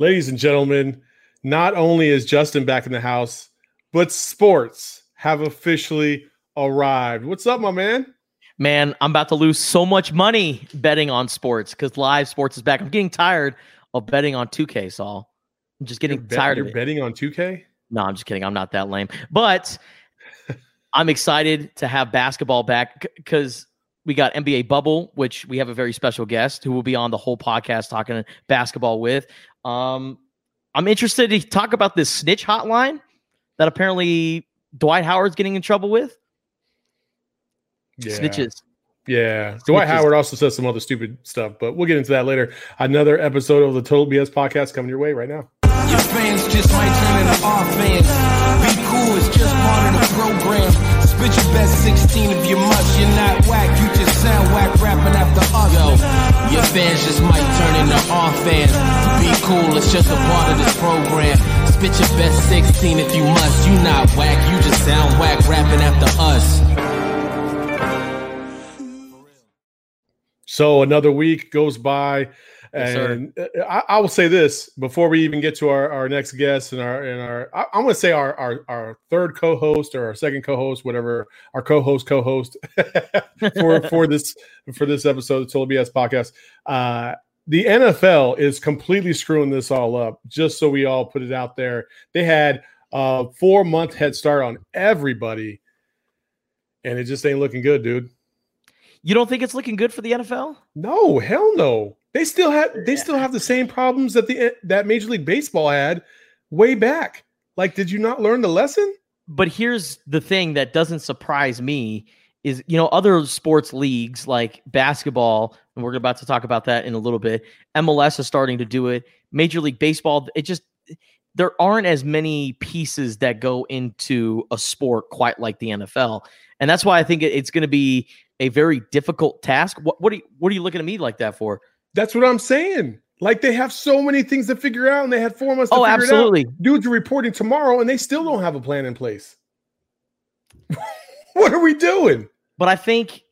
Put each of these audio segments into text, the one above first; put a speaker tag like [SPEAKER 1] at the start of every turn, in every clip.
[SPEAKER 1] Ladies and gentlemen, not only is Justin back in the house, but sports have officially arrived. What's up, my man?
[SPEAKER 2] Man, I'm about to lose so much money betting on sports because live sports is back. I'm getting tired of betting on 2K, Saul. I'm just getting
[SPEAKER 1] bet-
[SPEAKER 2] tired
[SPEAKER 1] You're betting on 2K?
[SPEAKER 2] No, I'm just kidding. I'm not that lame. But I'm excited to have basketball back because we got NBA Bubble, which we have a very special guest who will be on the whole podcast talking basketball with. Um, I'm interested to talk about this snitch hotline that apparently Dwight Howard's getting in trouble with.
[SPEAKER 1] Yeah.
[SPEAKER 2] Snitches.
[SPEAKER 1] Yeah. Dwight Howard also says some other stupid stuff, but we'll get into that later. Another episode of the Total BS podcast coming your way right now.
[SPEAKER 3] Your fans just might turn into our fans. Be cool, it's just part of the program. Spit your best 16 if you must. You're not whack, you just sound whack rapping after us. Yo, your fans just might turn into our fans. Be cool, it's just a part of this program. Spit your best 16 if you must. You not whack, you just sound whack rapping after us.
[SPEAKER 1] So another week goes by,
[SPEAKER 2] Yes, sir.
[SPEAKER 1] And uh, I, I will say this before we even get to our, our next guest and our and our I, I'm going to say our, our our third co-host or our second co-host, whatever our co-host co-host for for this for this episode of Total BS podcast. Uh, the NFL is completely screwing this all up. Just so we all put it out there, they had a four month head start on everybody, and it just ain't looking good, dude.
[SPEAKER 2] You don't think it's looking good for the NFL?
[SPEAKER 1] No, hell no. They still have they still have the same problems that the that Major League Baseball had way back. Like, did you not learn the lesson?
[SPEAKER 2] but here's the thing that doesn't surprise me is you know other sports leagues like basketball and we're about to talk about that in a little bit mls is starting to do it. Major league baseball it just there aren't as many pieces that go into a sport quite like the nfl and that's why i think it's going to be a very difficult task. What, what, are you, what are you looking at me like that for
[SPEAKER 1] That's what I'm saying. Like they have so many things to figure out, and they had four months. To
[SPEAKER 2] oh absolutely.
[SPEAKER 1] Dudes are reporting tomorrow, and they still don't have a plan in place. what are we doing?
[SPEAKER 2] But I think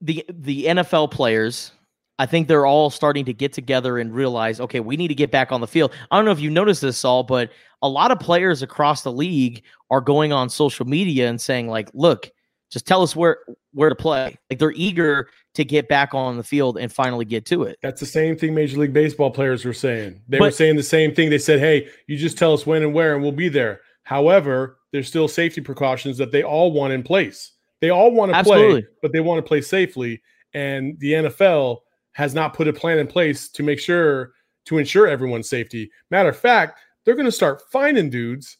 [SPEAKER 2] the the NFL players, I think they're all starting to get together and realize, okay, we need to get back on the field. I don't know if you noticed this, Saul, but a lot of players across the league are going on social media and saying, like, look, just tell us where where to play. Like they're eager to get back on the field and finally get to it.
[SPEAKER 1] That's the same thing Major League Baseball players were saying. They were saying the same thing. They said, "Hey, you just tell us when and where, and we'll be there." However, there's still safety precautions that they all want in place. They all want to play, but they want to play safely. And the NFL has not put a plan in place to make sure to ensure everyone's safety. Matter of fact, they're going to start finding dudes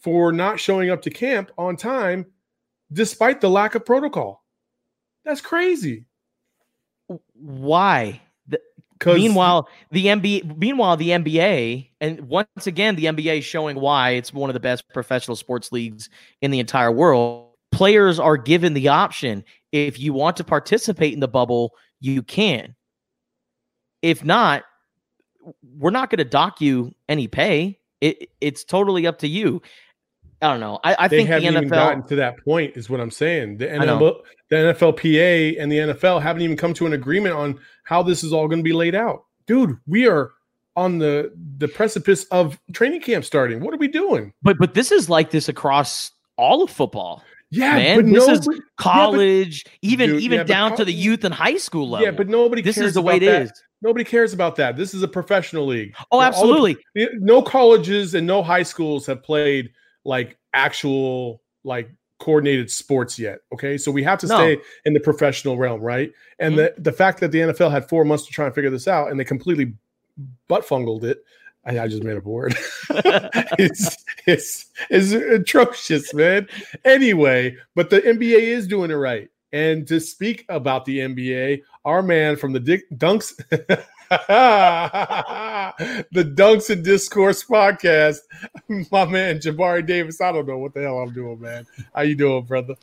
[SPEAKER 1] for not showing up to camp on time, despite the lack of protocol. That's crazy.
[SPEAKER 2] Why? The- Meanwhile, the NBA, meanwhile the NBA, and once again the NBA is showing why it's one of the best professional sports leagues in the entire world. Players are given the option if you want to participate in the bubble, you can. If not, we're not going to dock you any pay. It, it's totally up to you. I don't know. I, I
[SPEAKER 1] they
[SPEAKER 2] think the
[SPEAKER 1] haven't even gotten to that point is what i'm saying the NFL, the nflpa and the nfl haven't even come to an agreement on how this is all going to be laid out dude we are on the the precipice of training camp starting what are we doing
[SPEAKER 2] But but this is like this across all of football.
[SPEAKER 1] yeah
[SPEAKER 2] Man,
[SPEAKER 1] but
[SPEAKER 2] this
[SPEAKER 1] no
[SPEAKER 2] is college, even
[SPEAKER 1] Dude,
[SPEAKER 2] even
[SPEAKER 1] yeah, but
[SPEAKER 2] down to the youth and high school level.
[SPEAKER 1] yeah but nobody
[SPEAKER 2] this
[SPEAKER 1] cares
[SPEAKER 2] is the way it
[SPEAKER 1] about that. nobody cares about that this is a professional league
[SPEAKER 2] Oh, absolutely.
[SPEAKER 1] no colleges and no high schools have played like actual like coordinated sports yet okay? So we have to
[SPEAKER 2] No.
[SPEAKER 1] stay in the professional realm right? And
[SPEAKER 2] Mhm.
[SPEAKER 1] the the fact that the nfl had four months to try and figure this out and they completely butt fungled it I, I just made up a word. It's it's it's atrocious man. Anyway but the nba is doing it right. And to speak about the nba our man from the Dick dunks the Dunks and Discourse podcast. My man Jabari Davis. I don't know what the hell I'm doing, man. How you doing, brother?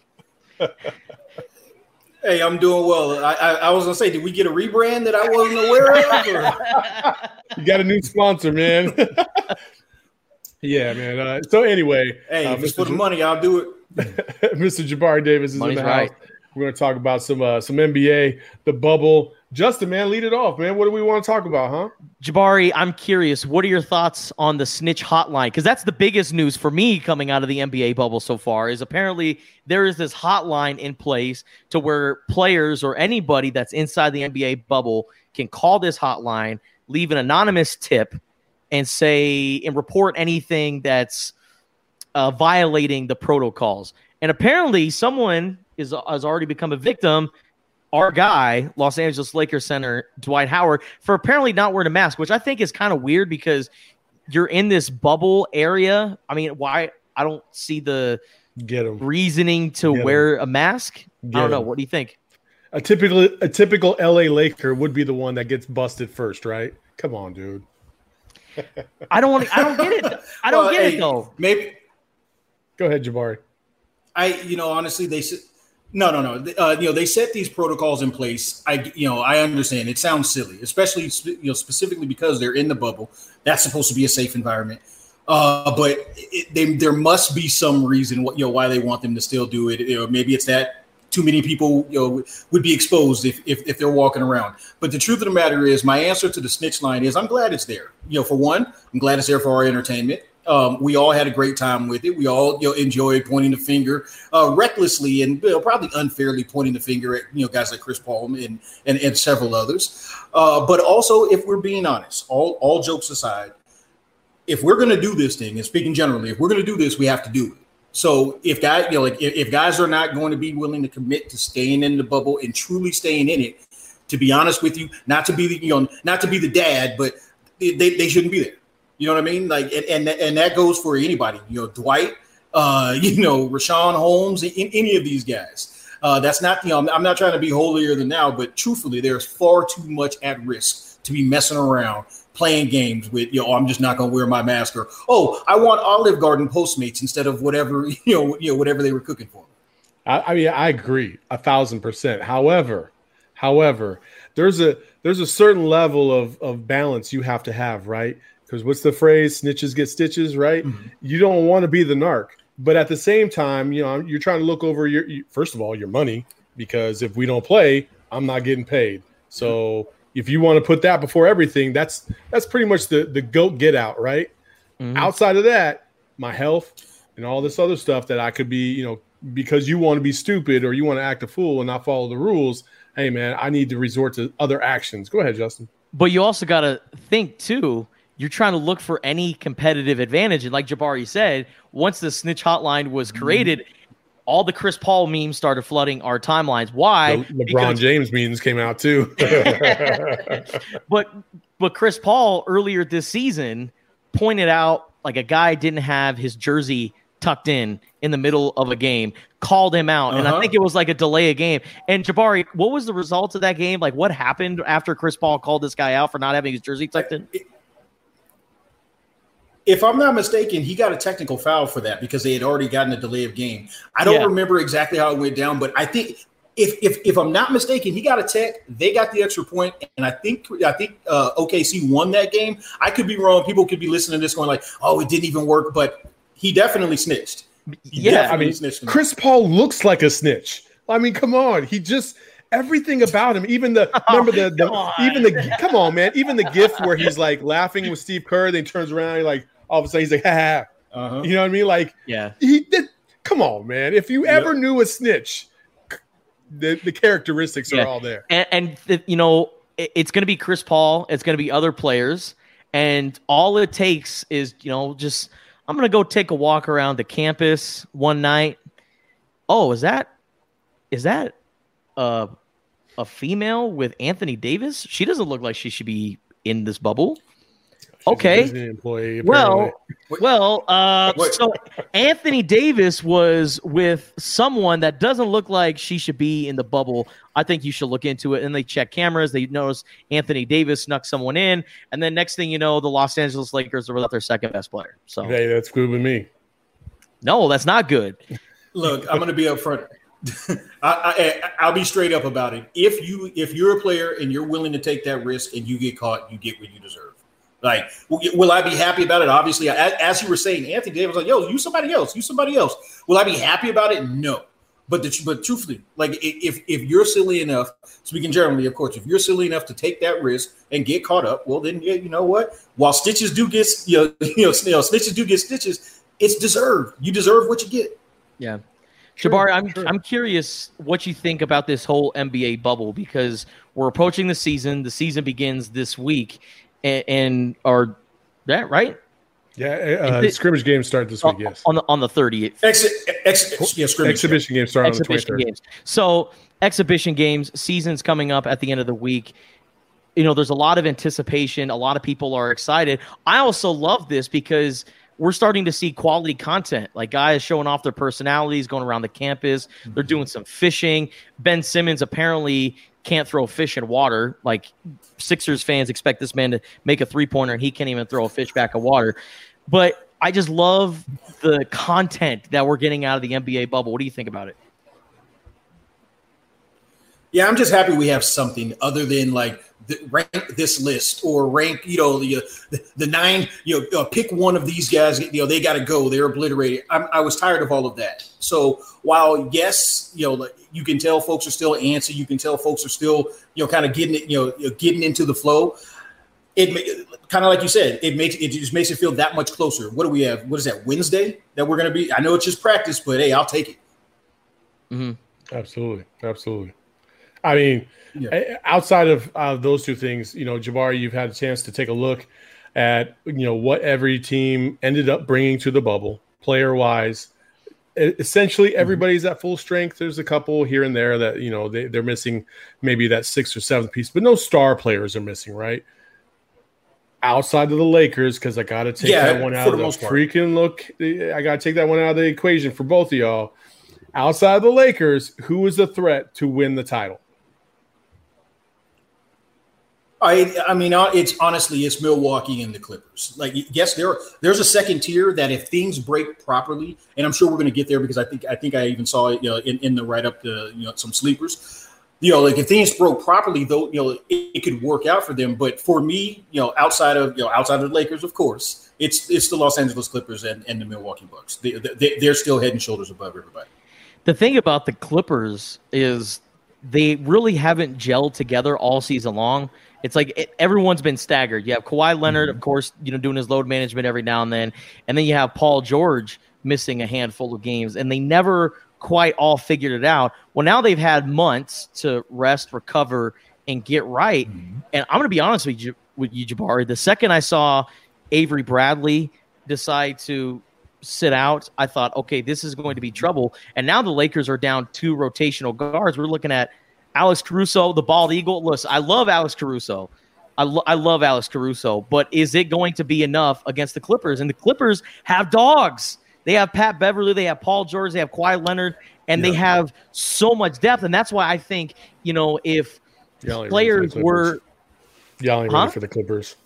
[SPEAKER 4] Hey, I'm doing well. I, I, I was gonna say, did we get a rebrand that I wasn't aware of? or-
[SPEAKER 1] You got a new sponsor, man. yeah, man. Uh, so anyway,
[SPEAKER 4] Hey,
[SPEAKER 1] uh,
[SPEAKER 4] if it's
[SPEAKER 1] Mr.
[SPEAKER 4] for the
[SPEAKER 1] J-
[SPEAKER 4] money, I'll do it.
[SPEAKER 1] Mr. Jabari Davis is
[SPEAKER 2] Money's
[SPEAKER 1] in the
[SPEAKER 2] right.
[SPEAKER 1] house. We're going to talk about some uh, some NBA, the bubble, Justin, man, lead it off, man. What do we want to talk about, huh?
[SPEAKER 2] Jabari, I'm curious. What are your thoughts on the snitch hotline? Because that's the biggest news for me coming out of the NBA bubble so far. Is apparently there is this hotline in place to where players or anybody that's inside the NBA bubble can call this hotline, leave an anonymous tip, and say and report anything that's uh, violating the protocols. And apparently, someone is has already become a victim our guy, Los Angeles Lakers center Dwight Howard, for apparently not wearing a mask, which I think is kind of weird because you're in this bubble area. I mean, why? I don't see the
[SPEAKER 1] Get him.
[SPEAKER 2] reasoning to
[SPEAKER 1] Get
[SPEAKER 2] wear a mask.
[SPEAKER 1] Get
[SPEAKER 2] I don't know.
[SPEAKER 1] him.
[SPEAKER 2] What do you think?
[SPEAKER 1] A typical a typical LA Laker would be the one that gets busted first, right? Come on, dude.
[SPEAKER 2] I don't want. I don't get it. I don't
[SPEAKER 4] Well,
[SPEAKER 2] get
[SPEAKER 4] hey,
[SPEAKER 2] it though.
[SPEAKER 4] Maybe
[SPEAKER 1] Go ahead, Jabari.
[SPEAKER 4] I, you know, honestly, they said, no, no, no. Uh, you know, they set these protocols in place. I, you know, I understand it sounds silly, especially, you know, specifically because they're in the bubble. That's supposed to be a safe environment. Uh, but it, they, there must be some reason, what you know, why they want them to still do it. You know, maybe it's that too many people, you know, would be exposed if, if if they're walking around. But the truth of the matter is, my answer to the snitch line is, I'm glad it's there. You know, for one, I'm glad it's there for our entertainment. Um, we all had a great time with it. We all you know enjoyed pointing the finger uh, recklessly and you know, probably unfairly pointing the finger at you know guys like Chris Paul and and, and several others. Uh, but also, if we're being honest, all all jokes aside, if we're going to do this thing, and speaking generally, if we're going to do this, we have to do it. So if guys, you know, like if, if guys are not going to be willing to commit to staying in the bubble and truly staying in it, to be honest with you, not to be the you know not to be the dad, but they, they, they shouldn't be there. You know what I mean? Like, and and, and that goes for anybody. You know, Dwight, uh, you know, Richaun Holmes, in, any of these guys. Uh, that's not, you know, I'm, not trying to be holier than now, but truthfully, there's far too much at risk to be messing around playing games with, you know, oh, I'm just not going to wear my mask or, oh, I want Olive Garden Postmates instead of whatever, you know, you know, whatever they were cooking for.
[SPEAKER 1] I, I mean, I agree a thousand percent. However, however, there's a there's a certain level of of balance you have to have, right? Because what's the phrase? Snitches get stitches, right? You don't want to be the narc, but at the same time, you know, you're trying to look over your first of all your money because if we don't play, I'm not getting paid. So if you want to put that before everything, that's that's pretty much the the goat get out, right?
[SPEAKER 2] Mhm.
[SPEAKER 1] Outside of that, my health and all this other stuff that I could be, you know, because you want to be stupid or you want to act a fool and not follow the rules. Hey, man, I need to resort to other actions. Go ahead, Justin.
[SPEAKER 2] But you also got to think too. You're trying to look for any competitive advantage, and like Jabari said, once the snitch hotline was created, all the Chris Paul memes started flooding our timelines. Why?
[SPEAKER 1] The LeBron
[SPEAKER 2] Because-
[SPEAKER 1] James memes came out too.
[SPEAKER 2] but but Chris Paul earlier this season pointed out like a guy didn't have his jersey tucked in in the middle of a game, called him out, and I
[SPEAKER 4] Uh-huh.
[SPEAKER 2] think it was like a delay a game. And Jabari, what was the result of that game? Like, what happened after Chris Paul called this guy out for not having his jersey tucked in?
[SPEAKER 4] If I'm not mistaken, he got a technical foul for that because they had already gotten a delay of game. I don't
[SPEAKER 2] Yeah.
[SPEAKER 4] remember exactly how it went down, but I think if if if I'm not mistaken, he got a tech. They got the extra point, and I think I think uh, OKC won that game. I could be wrong. People could be listening to this going like, "Oh, it didn't even work," but he definitely snitched. He
[SPEAKER 2] Yeah, I
[SPEAKER 4] definitely
[SPEAKER 1] mean,
[SPEAKER 4] snitched.
[SPEAKER 1] Chris Paul looks like a snitch. I mean, come on. He just everything about him, even the remember the, the even the come on, man, even the gift where he's like laughing with Steve Kerr, then he turns around, he like all of a sudden he's like, ha ha.
[SPEAKER 4] Uh-huh.
[SPEAKER 1] You know what I mean? Like
[SPEAKER 2] Yeah.
[SPEAKER 1] he did. Come on, man. If you ever knew a snitch, the, the characteristics
[SPEAKER 2] Yeah.
[SPEAKER 1] are all there.
[SPEAKER 2] and, and th- you know it- it's going to be Chris Paul. It's going to be other players, and all it takes is you know just I'm going to go take a walk around the campus one night. Oh, is that is that a a female with Anthony Davis? She doesn't look like she should be in this bubble.
[SPEAKER 1] She's a
[SPEAKER 2] Okay.
[SPEAKER 1] Disney employee. apparently.
[SPEAKER 2] Well, well, uh, so Anthony Davis was with someone that doesn't look like she should be in the bubble. I think you should look into it. And they check cameras. They notice Anthony Davis snuck someone in, and then next thing you know, the Los Angeles Lakers are without their second best player. So
[SPEAKER 1] hey, that's good with me.
[SPEAKER 2] no, that's not good.
[SPEAKER 4] Look, I'm going to be upfront. I, I, I'll be straight up about it. If you if you're a player and you're willing to take that risk and you get caught, you get what you deserve. Like, will, will I be happy about it? Obviously, as, as you were saying, Anthony Davis was like, "Yo, you somebody else, you somebody else." Will I be happy about it? No. But the, but truthfully, like if if you're silly enough, speaking generally, of course, if you're silly enough to take that risk and get caught up, well, then yeah, you know what? While stitches do get you know you know, you know snitches do get stitches, it's deserved. You deserve what you get.
[SPEAKER 2] Yeah. Jabari, I'm I'm curious what you think about this whole NBA bubble because we're approaching the season. The season begins this week, and, and are that right?
[SPEAKER 1] Yeah, uh, uh it, scrimmage games start this week. Uh, yes,
[SPEAKER 2] on the on the thirtieth.
[SPEAKER 4] Ex, ex, yeah,
[SPEAKER 1] exhibition games start exhibition
[SPEAKER 2] on the games. So exhibition games, season's coming up at the end of the week. You know, there's a lot of anticipation. A lot of people are excited. I also love this because we're starting to see quality content, like guys showing off their personalities, going around the campus. They're mm-hmm. doing some fishing. Ben Simmons apparently can't throw fish in water. Like Sixers fans expect this man to make a three pointer and he can't even throw a fish back of water. But I just love the content that we're getting out of the NBA bubble. What do you think about it?
[SPEAKER 4] Yeah, I'm just happy we have something other than like rank this list or rank, you know, the the, the nine, you know, uh, pick one of these guys. You know, they got to go. They're obliterated. I'm, i was tired of all of that. So while yes, you know, you can tell folks are still antsy. You can tell folks are still, you know, kind of getting it, you know, getting into the flow. It kind of like you said, it makes it just makes it feel that much closer. What do we have? What is that Wednesday that we're going to be? I know it's just practice, but hey, I'll take it.
[SPEAKER 1] Mm-hmm. Absolutely, absolutely. I mean, yeah. outside of uh, those two things, you know, Jabari, you've had a chance to take a look at you know what every team ended up bringing to the bubble, player wise. Essentially, mm-hmm. everybody's at full strength. There's a couple here and there that you know they, they're missing, maybe that sixth or seventh piece, but no star players are missing, right? Outside of the Lakers, because I got to take yeah, that one out of the, the freaking look. I got to take that one out of the equation for both of y'all. Outside of the Lakers, who is a threat to win the title?
[SPEAKER 4] I, I mean, it's honestly, it's Milwaukee and the Clippers. Like, yes, there there's a second tier that if things break properly, and I'm sure we're going to get there because I think I think I even saw it, you know, in, in the write up, the you know, some sleepers. You know, like if things broke properly, though, you know, it, it, could work out for them. But for me, you know, outside of you know, outside of the Lakers, of course, it's it's the Los Angeles Clippers and, and the Milwaukee Bucks. They, they, they're still head and shoulders above everybody.
[SPEAKER 2] The thing about the Clippers is they really haven't gelled together all season long. It's like it, everyone's been staggered. You have Kawhi Leonard, mm-hmm. of course, you know, doing his load management every now and then, and then you have Paul George missing a handful of games, and they never quite all figured it out. Well, now they've had months to rest, recover, and get right. Mm-hmm. And I'm going to be honest with you, with you, Jabari. The second I saw Avery Bradley decide to sit out, I thought, okay, this is going to be trouble. And now the Lakers are down two rotational guards. We're looking at Alex Caruso, the bald eagle. Listen, I love Alex Caruso. I, lo- I love Alex Caruso, but is it going to be enough against the Clippers? And the Clippers have dogs. They have Pat Beverley, they have Paul George, they have Kawhi Leonard, and yeah. they have so much depth. And that's why I think, you know, if players were.
[SPEAKER 1] Y'all ain't huh? ready for the Clippers.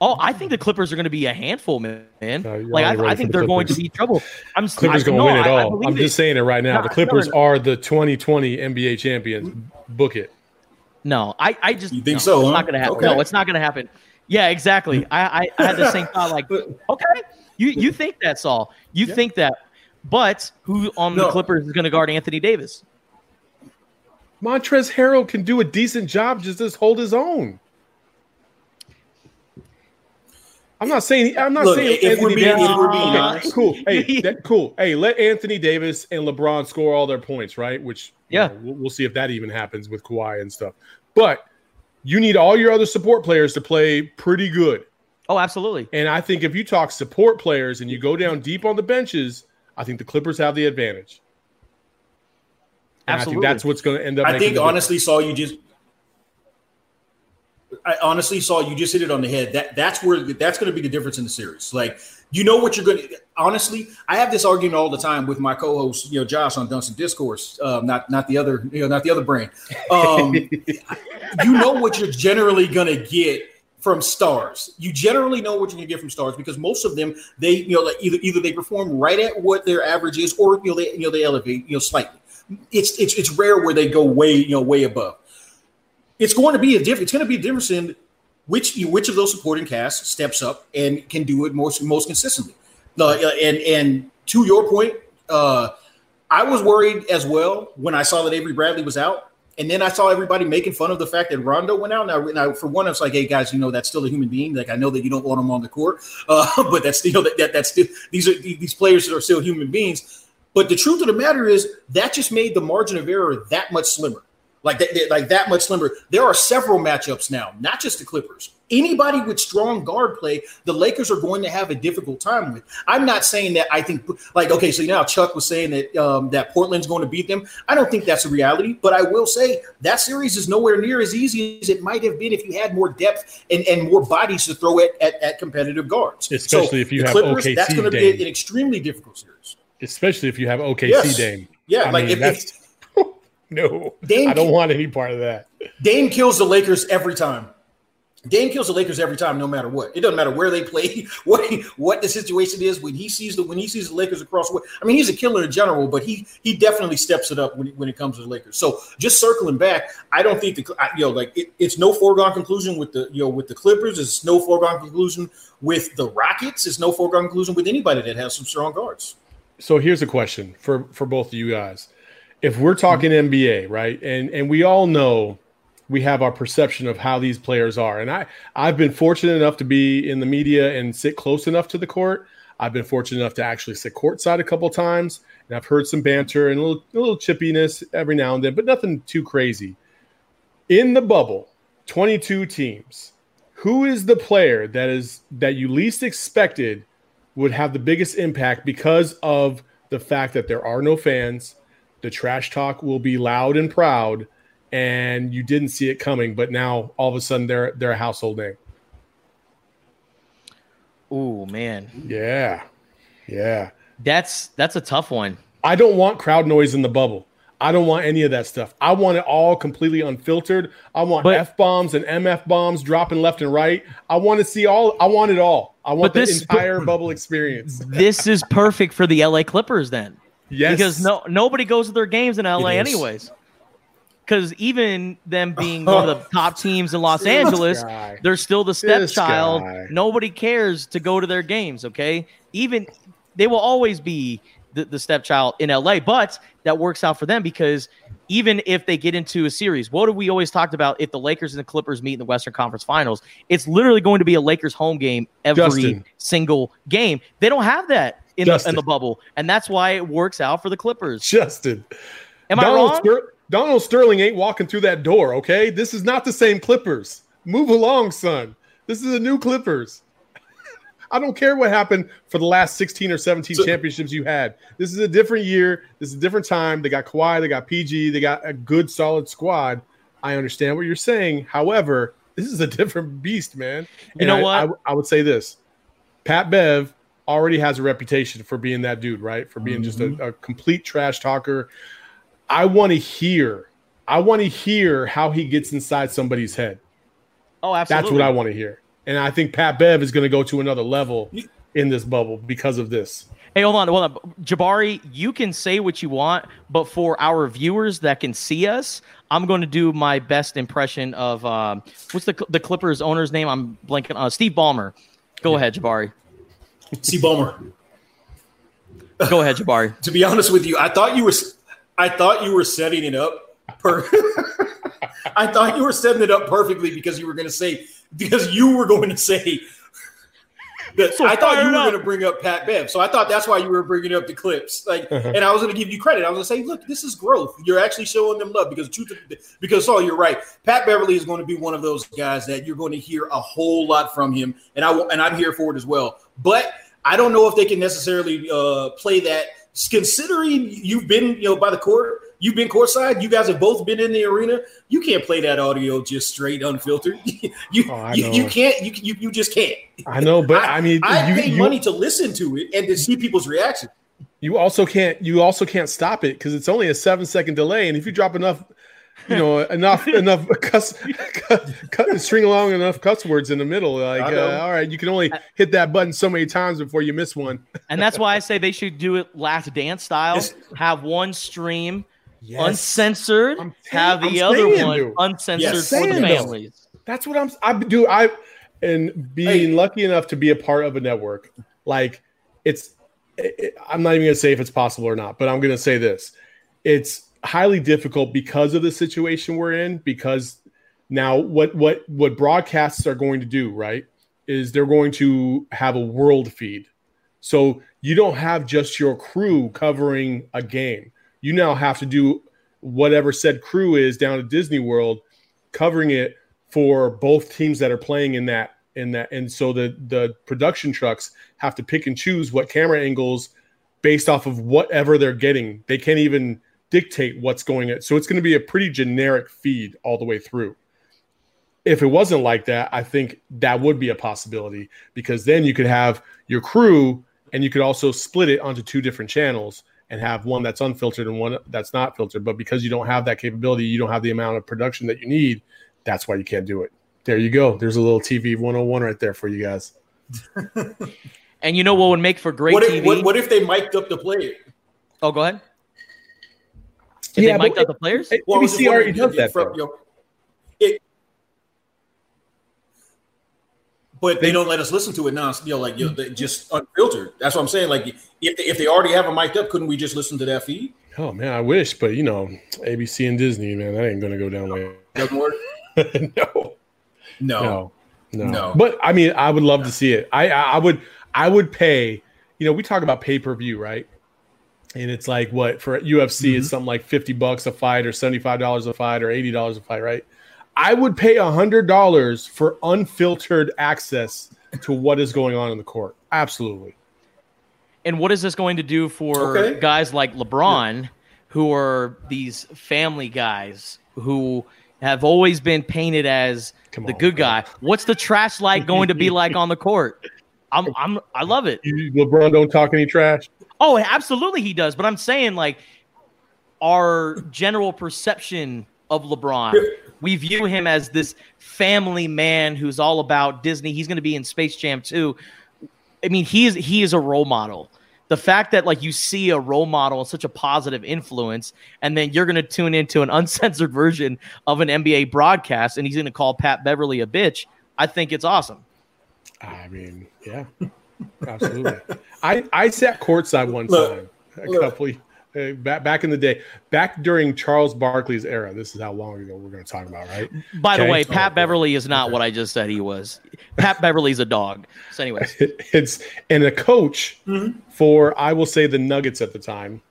[SPEAKER 2] Oh, I think the Clippers are going to be a handful, man. Uh, like I, I think the they're going to be trouble. I'm
[SPEAKER 1] Clippers going to win it all. I, am just saying it right now. No, the Clippers no, no, are the 2020 NBA champions. Book it.
[SPEAKER 2] No, I, I just
[SPEAKER 4] you think no, so?
[SPEAKER 2] It's
[SPEAKER 4] huh?
[SPEAKER 2] not going to happen. Okay. No, it's not going to happen. Yeah, exactly. I, I, I, had the same thought. Like, okay, you you think that's all? You yeah. think that? But who on the Clippers is going to guard Anthony Davis?
[SPEAKER 1] Montrez Harrell can do a decent job. Just just hold his own. I'm not saying I'm not
[SPEAKER 4] Look,
[SPEAKER 1] saying
[SPEAKER 4] if Anthony we're being, Davis. If we're being
[SPEAKER 1] honest. Cool. Hey, that, cool. Hey, let Anthony Davis and LeBron score all their points, right? Which
[SPEAKER 2] yeah,
[SPEAKER 1] know, we'll, we'll, see if that even happens with Kawhi and stuff. But you need all your other support players to play pretty good.
[SPEAKER 2] Oh, absolutely.
[SPEAKER 1] And I think if you talk support players and you go down deep on the benches, I think the Clippers have the advantage. And absolutely. I think that's what's going to end up.
[SPEAKER 4] I think honestly, Saul, you just I honestly saw you just hit it on the head. That that's where that's going to be the difference in the series. Like you know what you're going to. Honestly, I have this argument all the time with my co-host, you know, Josh on Dunks and Discourse. Um, not not the other, you know, not the other brain. Um, you know what you're generally going to get from stars. You generally know what you're going to get from stars because most of them they you know like either either they perform right at what their average is or you know they you know they elevate you know slightly. It's it's it's rare where they go way you know way above it's going to be a difference. It's going to be a difference in which which of those supporting casts steps up and can do it most most consistently. Uh, and and to your point, uh, I was worried as well when I saw that Avery Bradley was out. And then I saw everybody making fun of the fact that Rondo went out. Now, now for one, I was like, "Hey guys, you know that's still a human being. Like I know that you don't want him on the court, uh, but that's still that, that that's still these are these players that are still human beings." But the truth of the matter is that just made the margin of error that much slimmer like that, like that much slimmer. There are several matchups now, not just the Clippers. Anybody with strong guard play, the Lakers are going to have a difficult time with. I'm not saying that I think like okay, so now Chuck was saying that um, that Portland's going to beat them. I don't think that's a reality, but I will say that series is nowhere near as easy as it might have been if you had more depth and, and more bodies to throw at, at, at competitive guards.
[SPEAKER 1] Especially so if you have
[SPEAKER 4] Clippers,
[SPEAKER 1] OKC
[SPEAKER 4] that's going to be an extremely difficult series.
[SPEAKER 1] Especially if you have OKC
[SPEAKER 4] yes.
[SPEAKER 1] Dame.
[SPEAKER 4] Yeah, I like mean, if, if
[SPEAKER 1] no, Dame, I don't want any part of that.
[SPEAKER 4] Dame kills the Lakers every time. Dame kills the Lakers every time, no matter what. It doesn't matter where they play, what what the situation is. When he sees the when he sees the Lakers across the way, I mean, he's a killer in general, but he he definitely steps it up when, when it comes to the Lakers. So just circling back, I don't think the you know like it, it's no foregone conclusion with the you know with the Clippers. It's no foregone conclusion with the Rockets. It's no foregone conclusion with anybody that has some strong guards.
[SPEAKER 1] So here's a question for for both of you guys if we're talking NBA, right, and and we all know we have our perception of how these players are, and I I've been fortunate enough to be in the media and sit close enough to the court. I've been fortunate enough to actually sit courtside a couple times, and I've heard some banter and a little, a little chippiness every now and then, but nothing too crazy. In the bubble, 22 teams. Who is the player that is that you least expected would have the biggest impact because of the fact that there are no fans, the trash talk will be loud and proud, and you didn't see it coming, but now all of a sudden they're they're a household name.
[SPEAKER 2] Oh man.
[SPEAKER 1] Yeah. Yeah.
[SPEAKER 2] That's that's a tough one.
[SPEAKER 1] I don't want crowd noise in the bubble. I don't want any of that stuff. I want it all completely unfiltered. I want F bombs and MF bombs dropping left and right. I want to see all. I want it all. I want the this, entire bubble experience.
[SPEAKER 2] This is perfect for the LA Clippers then.
[SPEAKER 1] Yes.
[SPEAKER 2] Because no nobody goes to their games in LA anyways. Because even them being one of the top teams in Los Angeles, guy. they're still the stepchild. Nobody cares to go to their games. Okay, even they will always be the, the stepchild in LA, but that works out for them because even if they get into a series, what have we always talked about? If the Lakers and the Clippers meet in the Western Conference Finals, it's literally going to be a Lakers home game every Justin. single game. They don't have that in the, in the bubble, and that's why it works out for the Clippers.
[SPEAKER 1] Justin,
[SPEAKER 2] am Donald I wrong?
[SPEAKER 1] Ster- Donald Sterling ain't walking through that door. Okay, this is not the same Clippers. Move along, son. This is a new Clippers. I don't care what happened for the last 16 or 17 so, championships you had. This is a different year. This is a different time. They got Kawhi, they got PG, they got a good, solid squad. I understand what you're saying. However, this is a different beast, man.
[SPEAKER 2] You and know I,
[SPEAKER 1] what? I, I, would say this Pat Bev already has a reputation for being that dude, right? For being mm-hmm. just a, mm-hmm. a complete trash talker. I want to hear. I want to hear how he gets inside somebody's head.
[SPEAKER 2] Oh, absolutely.
[SPEAKER 1] That's what I want to hear. And I think Pat Bev is going to go to another level in this bubble because of this.
[SPEAKER 2] Hey, hold on, hold on. Jabari, you can say what you want, but for our viewers that can see us, I'm going to do my best impression of um, what's the the Clippers owner's name? I'm blanking. Uh, Steve Ballmer. Go yeah. ahead, Jabari.
[SPEAKER 4] See Ballmer.
[SPEAKER 2] Go ahead, Jabari.
[SPEAKER 4] to be honest with you, I thought you were I thought you were setting it up per I thought you were setting it up perfectly because you were going to say because you were going to say that so I thought you were going to bring up Pat Bev. So I thought that's why you were bringing up the clips. Like, uh-huh. and I was going to give you credit. I was going to say, look, this is growth. You're actually showing them love because truth, because oh, you're right. Pat Beverley is going to be one of those guys that you're going to hear a whole lot from him, and I and I'm here for it as well. But I don't know if they can necessarily uh, play that, considering you've been, you know, by the court You've been courtside. You guys have both been in the arena. You can't play that audio just straight unfiltered. you, oh, you, you can't. You, you you just can't.
[SPEAKER 1] I know, but I, I mean,
[SPEAKER 4] I
[SPEAKER 1] you,
[SPEAKER 4] pay you, money to listen to it and to see people's reaction.
[SPEAKER 1] You also can't. You also can't stop it because it's only a seven second delay, and if you drop enough you know enough enough cuss, cut, cut, string along enough cuss words in the middle like uh, all right you can only hit that button so many times before you miss one
[SPEAKER 2] and that's why i say they should do it last dance style have one stream yes. uncensored. have the I'm other one you. uncensored yes, for the families.
[SPEAKER 1] That's what I'm. I do. I and being hey. lucky enough to be a part of a network, like it's I'm not even going to say if it's possible or not, but I'm going to say this: it's highly difficult because of the situation we're in. Because now, what what what broadcasts are going to do, right, is they're going to have a world feed. So you don't have just your crew covering a game. You now have to do whatever said crew is down at Disney World, covering it for both teams that are playing in that in that and so the the production trucks have to pick and choose what camera angles based off of whatever they're getting they can't even dictate what's going on so it's going to be a pretty generic feed all the way through if it wasn't like that i think that would be a possibility because then you could have your crew and you could also split it onto two different channels and have one that's unfiltered and one that's not filtered but because you don't have that capability you don't have the amount of production that you need that's why you can't do it there you go. There's a little TV 101 right there for you guys.
[SPEAKER 2] and you know what would make for great
[SPEAKER 4] what if,
[SPEAKER 2] TV?
[SPEAKER 4] What, what, if they mic'd up the player?
[SPEAKER 2] Oh, go ahead. If yeah, they mic'd up the players?
[SPEAKER 1] Well, ABC already does that. From, you know, it,
[SPEAKER 4] but they don't let us listen to it now. You know, like you know, just unfiltered. That's what I'm saying. Like if they, if they already have a mic'd up, couldn't we just listen to that feed?
[SPEAKER 1] Oh man, I wish, but you know, ABC and Disney, man, that ain't gonna go down like
[SPEAKER 4] doesn't work.
[SPEAKER 1] no.
[SPEAKER 4] No.
[SPEAKER 1] No. No. no. But I mean, I would love to see it. I I would I would pay, you know, we talk about pay-per-view, right? And it's like what for UFC mm-hmm. it's something like 50 bucks a fight or $75 a fight or $80 a fight, right? I would pay $100 for unfiltered access to what is going on in the court. Absolutely.
[SPEAKER 2] And what is this going to do for okay. guys like LeBron yeah. who are these family guys who have always been painted as Come the on, good guy. What's the trash like going to be like on the court? I'm, I'm, I love it.
[SPEAKER 1] LeBron don't talk any trash.
[SPEAKER 2] Oh, absolutely, he does. But I'm saying, like, our general perception of LeBron, we view him as this family man who's all about Disney. He's going to be in Space Jam too. I mean, he is he is a role model the fact that like you see a role model and such a positive influence, and then you're going to tune into an uncensored version of an NBA broadcast, and he's going to call Pat Beverley a bitch. I think it's awesome.
[SPEAKER 1] I mean, yeah, absolutely. I I sat courtside one time a look. couple uh, back back in the day, back during Charles Barkley's era. This is how long ago we're going to talk about, right?
[SPEAKER 2] By okay? the way, Pat oh, Beverley is not okay. what I just said he was. Pat Beverley's a dog. So, anyways,
[SPEAKER 1] it's and a coach mm-hmm. for I will say the Nuggets at the time,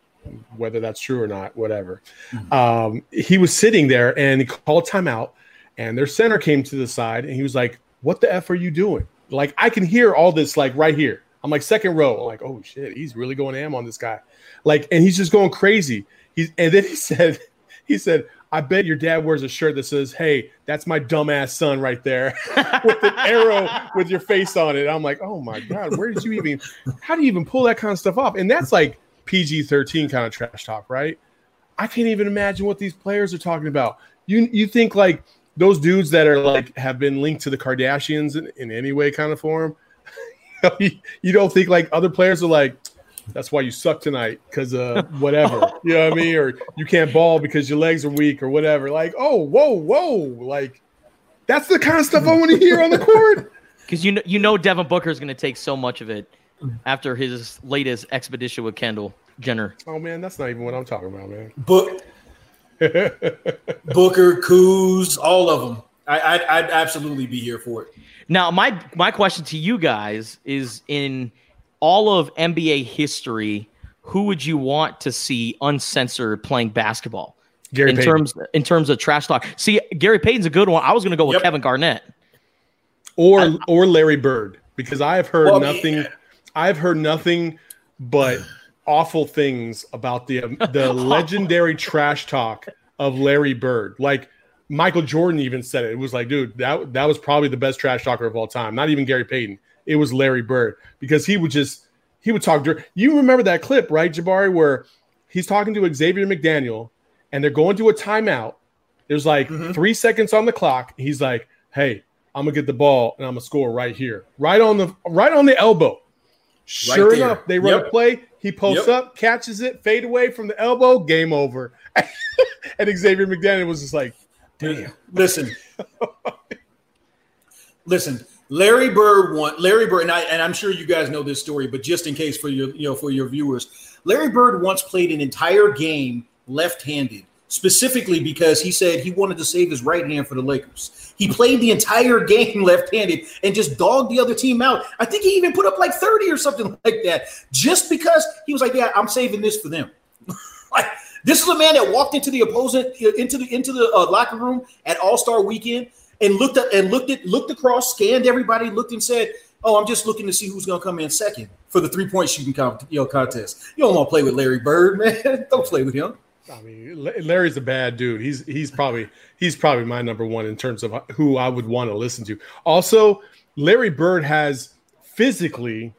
[SPEAKER 1] whether that's true or not, whatever. Mm-hmm. Um, he was sitting there and he called timeout, and their center came to the side and he was like, "What the f are you doing?" Like I can hear all this like right here. I'm like second row. I'm like, oh shit, he's really going am on this guy. Like, and he's just going crazy. He's and then he said, he said, I bet your dad wears a shirt that says, Hey, that's my dumbass son right there with an arrow with your face on it. I'm like, Oh my God, where did you even, how do you even pull that kind of stuff off? And that's like PG 13 kind of trash talk, right? I can't even imagine what these players are talking about. You, you think like those dudes that are like have been linked to the Kardashians in, in any way, kind of form, you don't think like other players are like, that's why you suck tonight because uh whatever you know what I mean, or you can't ball because your legs are weak or whatever. Like, oh, whoa, whoa, like that's the kind of stuff I want to hear on the court.
[SPEAKER 2] Because you know, you know, Devin Booker is going to take so much of it after his latest expedition with Kendall Jenner.
[SPEAKER 1] Oh man, that's not even what I'm talking about, man.
[SPEAKER 4] Book, Booker, Coos, all of them. I, I'd, I'd absolutely be here for it.
[SPEAKER 2] Now, my my question to you guys is in all of NBA history, who would you want to see uncensored playing basketball? Gary in Payton. terms in terms of trash talk. See, Gary Payton's a good one. I was going to go with yep. Kevin Garnett
[SPEAKER 1] or I, or Larry Bird because I have heard well, nothing. Yeah. I've heard nothing but awful things about the um, the legendary trash talk of Larry Bird. Like Michael Jordan even said it. It was like, dude, that that was probably the best trash talker of all time. Not even Gary Payton it was Larry Bird because he would just he would talk. To you remember that clip, right, Jabari, where he's talking to Xavier McDaniel and they're going to a timeout. There's like mm-hmm. three seconds on the clock. He's like, "Hey, I'm gonna get the ball and I'm gonna score right here, right on the right on the elbow." Sure right enough, they run yep. a play. He posts yep. up, catches it, fade away from the elbow, game over. and Xavier McDaniel was just like, "Damn."
[SPEAKER 4] Listen, listen Larry Bird won. Larry Bird, and, I, and I'm sure you guys know this story, but just in case for your you know for your viewers, Larry Bird once played an entire game left-handed, specifically because he said he wanted to save his right hand for the Lakers. He played the entire game left-handed and just dogged the other team out. I think he even put up like 30 or something like that, just because he was like, "Yeah, I'm saving this for them." like this is a man that walked into the opposing into the into the uh, locker room at All Star Weekend and looked at and looked at looked across, scanned everybody, looked and said, "Oh, I'm just looking to see who's going to come in second for the three point shooting comp- you know, contest." You don't want to play with Larry Bird, man. don't play with him.
[SPEAKER 1] I mean, Larry's a bad dude. He's he's probably he's probably my number one in terms of who I would want to listen to. Also, Larry Bird has physically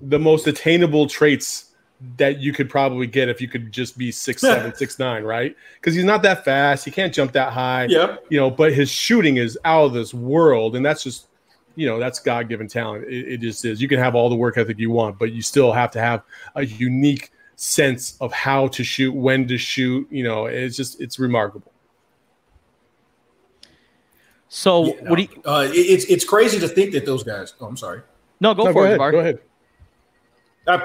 [SPEAKER 1] the most attainable traits that you could probably get if you could just be six seven, six nine, right? Because he's not that fast. He can't jump that high.
[SPEAKER 4] Yeah.
[SPEAKER 1] You know, but his shooting is out of this world, and that's just you know that's God given talent. It, it, just is. You can have all the work ethic you want, but you still have to have a unique sense of how to shoot, when to shoot. You know, it's just it's remarkable.
[SPEAKER 2] So
[SPEAKER 4] Yeah,
[SPEAKER 2] what do you?
[SPEAKER 4] uh, it- it's it's crazy to think that those guys. Oh, I'm sorry.
[SPEAKER 2] No, go
[SPEAKER 1] No,
[SPEAKER 2] for
[SPEAKER 1] go
[SPEAKER 2] it,
[SPEAKER 1] ahead.
[SPEAKER 2] Bart.
[SPEAKER 1] Go ahead.
[SPEAKER 4] Uh,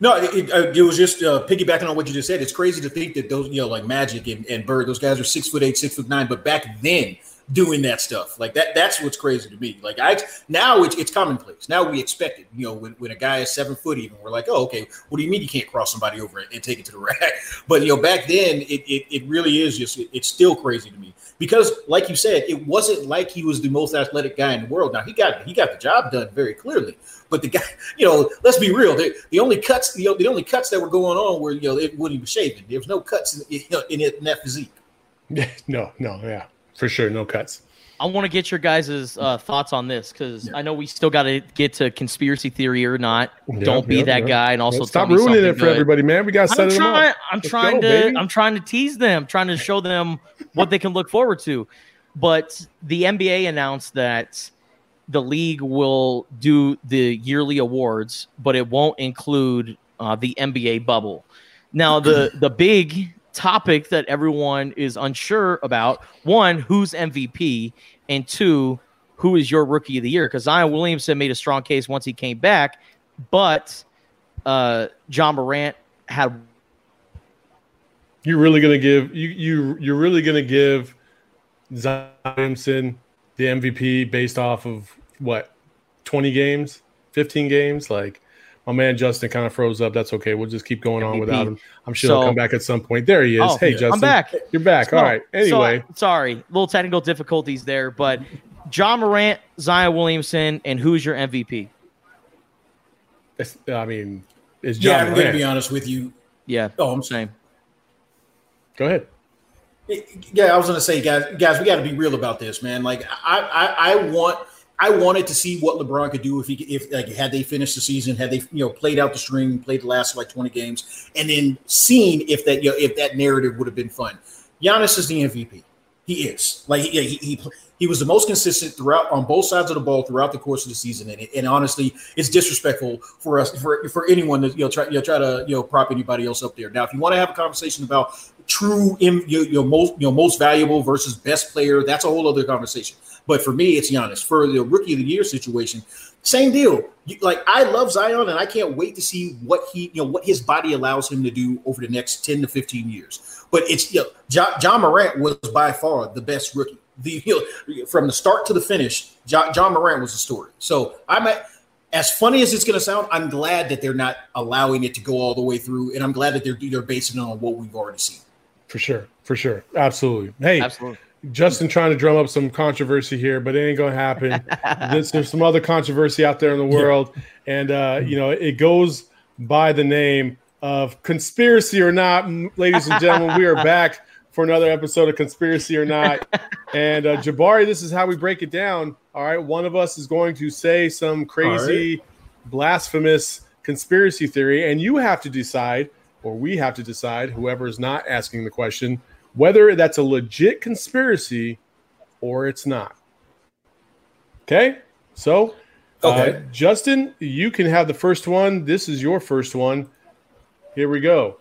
[SPEAKER 4] no, it, it, uh, it was just uh, piggybacking on what you just said. It's crazy to think that those, you know, like Magic and, and Bird, those guys are six foot eight, six foot nine, but back then doing that stuff like that, that's what's crazy to me. Like I now it's, it's commonplace. Now we expect it. You know, when, when a guy is seven foot, even we're like, oh, okay, what do you mean you can't cross somebody over and take it to the rack? But you know, back then it it, it really is just it, it's still crazy to me because, like you said, it wasn't like he was the most athletic guy in the world. Now he got he got the job done very clearly. But the guy, you know, let's be real. The, the only cuts, know, the only cuts that were going on were, you know, it, when he was shaving. There was no cuts in, in, in that physique.
[SPEAKER 1] no, no, yeah, for sure, no cuts.
[SPEAKER 2] I want to get your guys' uh, thoughts on this because I know we still got to get to conspiracy theory or not.
[SPEAKER 1] Yeah,
[SPEAKER 2] Don't be
[SPEAKER 1] yeah,
[SPEAKER 2] that
[SPEAKER 1] yeah.
[SPEAKER 2] guy, and also
[SPEAKER 1] stop ruining it for
[SPEAKER 2] good.
[SPEAKER 1] everybody, man. We got to set
[SPEAKER 2] I'm
[SPEAKER 1] it
[SPEAKER 2] trying.
[SPEAKER 1] up.
[SPEAKER 2] I'm
[SPEAKER 1] Let's
[SPEAKER 2] trying
[SPEAKER 1] go,
[SPEAKER 2] to.
[SPEAKER 1] baby.
[SPEAKER 2] I'm trying to tease them. Trying to show them what they can look forward to. But the NBA announced that the league will do the yearly awards, but it won't include uh, the NBA bubble. Now, the the big topic that everyone is unsure about: one, who's MVP, and two, who is your rookie of the year? Because Zion Williamson made a strong case once he came back, but uh, Ja Morant had
[SPEAKER 1] You're really gonna give you you you're really gonna give Zion Williamson the MVP based off of what 20 games, 15 games? Like my man Justin kind of froze up. That's okay. We'll just keep going on
[SPEAKER 2] MVP.
[SPEAKER 1] without him. I'm sure
[SPEAKER 2] So-
[SPEAKER 1] he'll come back at some point. There he is.
[SPEAKER 2] Oh,
[SPEAKER 1] hey. Justin,
[SPEAKER 2] I'm back.
[SPEAKER 1] You're back. All
[SPEAKER 2] So-
[SPEAKER 1] right.
[SPEAKER 2] so,
[SPEAKER 1] Anyway,
[SPEAKER 2] sorry, little technical difficulties there, but Ja Morant, Zion Williamson, and who's your MVP?
[SPEAKER 1] it's- I mean, is
[SPEAKER 4] Yeah,
[SPEAKER 1] John
[SPEAKER 4] I'm going to be honest with you.
[SPEAKER 2] Yeah,
[SPEAKER 4] Oh, I'm saying.
[SPEAKER 1] Go ahead.
[SPEAKER 4] Yeah, I was going to say, guys, guys, we got to be real about this, man. Like, I, I, I want, I wanted to see what LeBron could do if he, if like, had they finished the season, had they, you know, played out the string, played the last like 20 games, and then seen if that, you know, if that narrative would have been fun. Giannis is the MVP. He is like he, he, he, he was the most consistent throughout on both sides of the ball throughout the course of the season, and, and honestly, it's disrespectful for us for for anyone to you know try you know, try to you know prop anybody else up there. Now, if you want to have a conversation about true you know, most you know most valuable versus best player, that's a whole other conversation. But for me, it's Giannis. For the rookie of the year situation, same deal. Like I love Zion, and I can't wait to see what he, you know, what his body allows him to do over the next ten to fifteen years. But it's you know, John, Ja Morant was by far the best rookie. The you know, from the start to the finish, John, Ja Morant was the story. So I'm at, as funny as it's going to sound. I'm glad that they're not allowing it to go all the way through, and I'm glad that they're they're basing it on what we've already seen.
[SPEAKER 1] For sure. For sure. Absolutely. Hey,
[SPEAKER 2] Absolutely.
[SPEAKER 1] Justin trying to drum up some controversy here, but it ain't gonna happen. there's, there's some other controversy out there in the world, and uh, you know it goes by the name of conspiracy or not, ladies and gentlemen. we are back for another episode of conspiracy or not, and uh, Jabari, this is how we break it down. All right, one of us is going to say some crazy, blasphemous conspiracy theory, and you have to decide, or we have to decide, whoever is not asking the question, whether that's a legit conspiracy or it's not. Okay, so
[SPEAKER 4] Okay.
[SPEAKER 1] uh, Justin, you can have the first one. This is your first one. Here we go.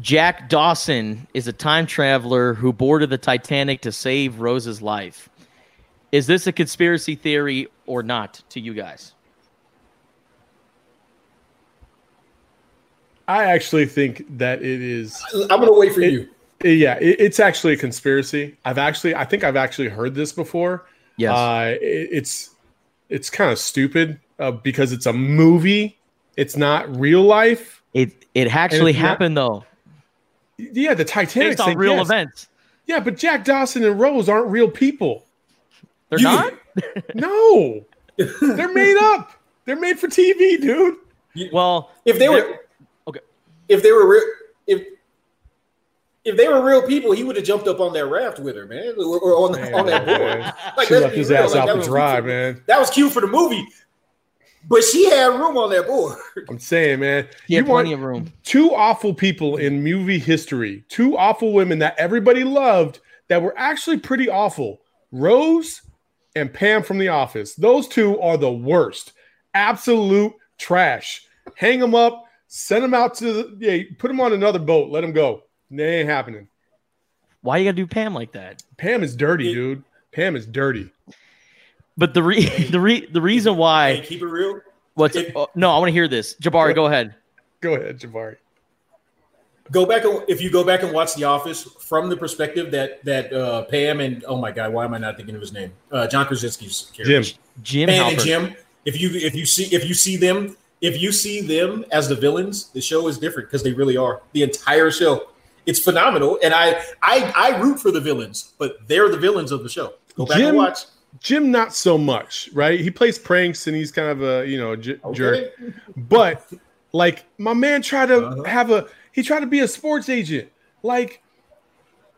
[SPEAKER 2] Jack Dawson is a time traveler who boarded the Titanic to save Rose's life. Is this a conspiracy theory or not to you guys?
[SPEAKER 1] I actually think that it is.
[SPEAKER 4] I'm gonna wait for
[SPEAKER 1] It-
[SPEAKER 4] you.
[SPEAKER 1] Yeah, it, it's actually a conspiracy. I've actually, I think I've actually heard this before.
[SPEAKER 2] Yes.
[SPEAKER 1] Uh, it, it's it's kind of stupid uh, because it's a movie. It's not real life.
[SPEAKER 2] it it actually
[SPEAKER 1] it's not-
[SPEAKER 2] happened though,
[SPEAKER 1] Yeah, the Titanic
[SPEAKER 2] based on
[SPEAKER 1] thing,
[SPEAKER 2] real
[SPEAKER 1] yes.
[SPEAKER 2] events.
[SPEAKER 1] Yeah, but Jack Dawson and Rose aren't real people.
[SPEAKER 2] They're
[SPEAKER 4] You-
[SPEAKER 2] not.
[SPEAKER 1] No, they're made up. They're made for TV, dude.
[SPEAKER 2] Well,
[SPEAKER 4] If they were
[SPEAKER 2] okay.
[SPEAKER 4] if they were real, if if they were real people, he would have jumped up on that raft with her, man, or, or on,
[SPEAKER 1] Man,
[SPEAKER 4] on that board.
[SPEAKER 1] man.
[SPEAKER 4] Like,
[SPEAKER 1] She left his
[SPEAKER 4] real,
[SPEAKER 1] ass
[SPEAKER 4] like,
[SPEAKER 1] out
[SPEAKER 4] that
[SPEAKER 1] to
[SPEAKER 4] was
[SPEAKER 1] dry, man.
[SPEAKER 4] That was cute for the movie, but she had room on that board.
[SPEAKER 1] I'm saying, man.
[SPEAKER 2] He
[SPEAKER 1] you want
[SPEAKER 2] plenty of room.
[SPEAKER 1] two awful people in movie history, two awful women that everybody loved that were actually pretty awful. Rose and Pam from The Office. Those two are the worst. Absolute trash. Hang them up, send them out to the, yeah, put them on another boat, let them go. They ain't happening.
[SPEAKER 2] Why you gotta do Pam like that?
[SPEAKER 1] Pam is dirty, dude. Pam is dirty.
[SPEAKER 2] But the re- the re- the reason
[SPEAKER 4] Hey,
[SPEAKER 2] why
[SPEAKER 4] keep it real.
[SPEAKER 2] what's
[SPEAKER 4] it-
[SPEAKER 2] oh, no, I want to hear this. Jabari, go ahead.
[SPEAKER 1] Go ahead, Jabari.
[SPEAKER 4] Go back and if you go back and watch The Office from the perspective that that uh, Pam and oh my god, why am I not thinking of his name? Uh, John Krasinski's character.
[SPEAKER 1] Jim.
[SPEAKER 2] Jim
[SPEAKER 4] Pam and Jim. If you if you see if you see them if you see them as the villains, the show is different because they really are. The entire show, it's phenomenal, and I I I root for the villains, but they're the villains of the show. Go back
[SPEAKER 1] Jim-
[SPEAKER 4] and watch.
[SPEAKER 1] Jim, not so much, right? He plays pranks and he's kind of a, you know, j- jerk. But like my man tried to
[SPEAKER 4] Uh-huh.
[SPEAKER 1] have a he tried to be a sports agent. Like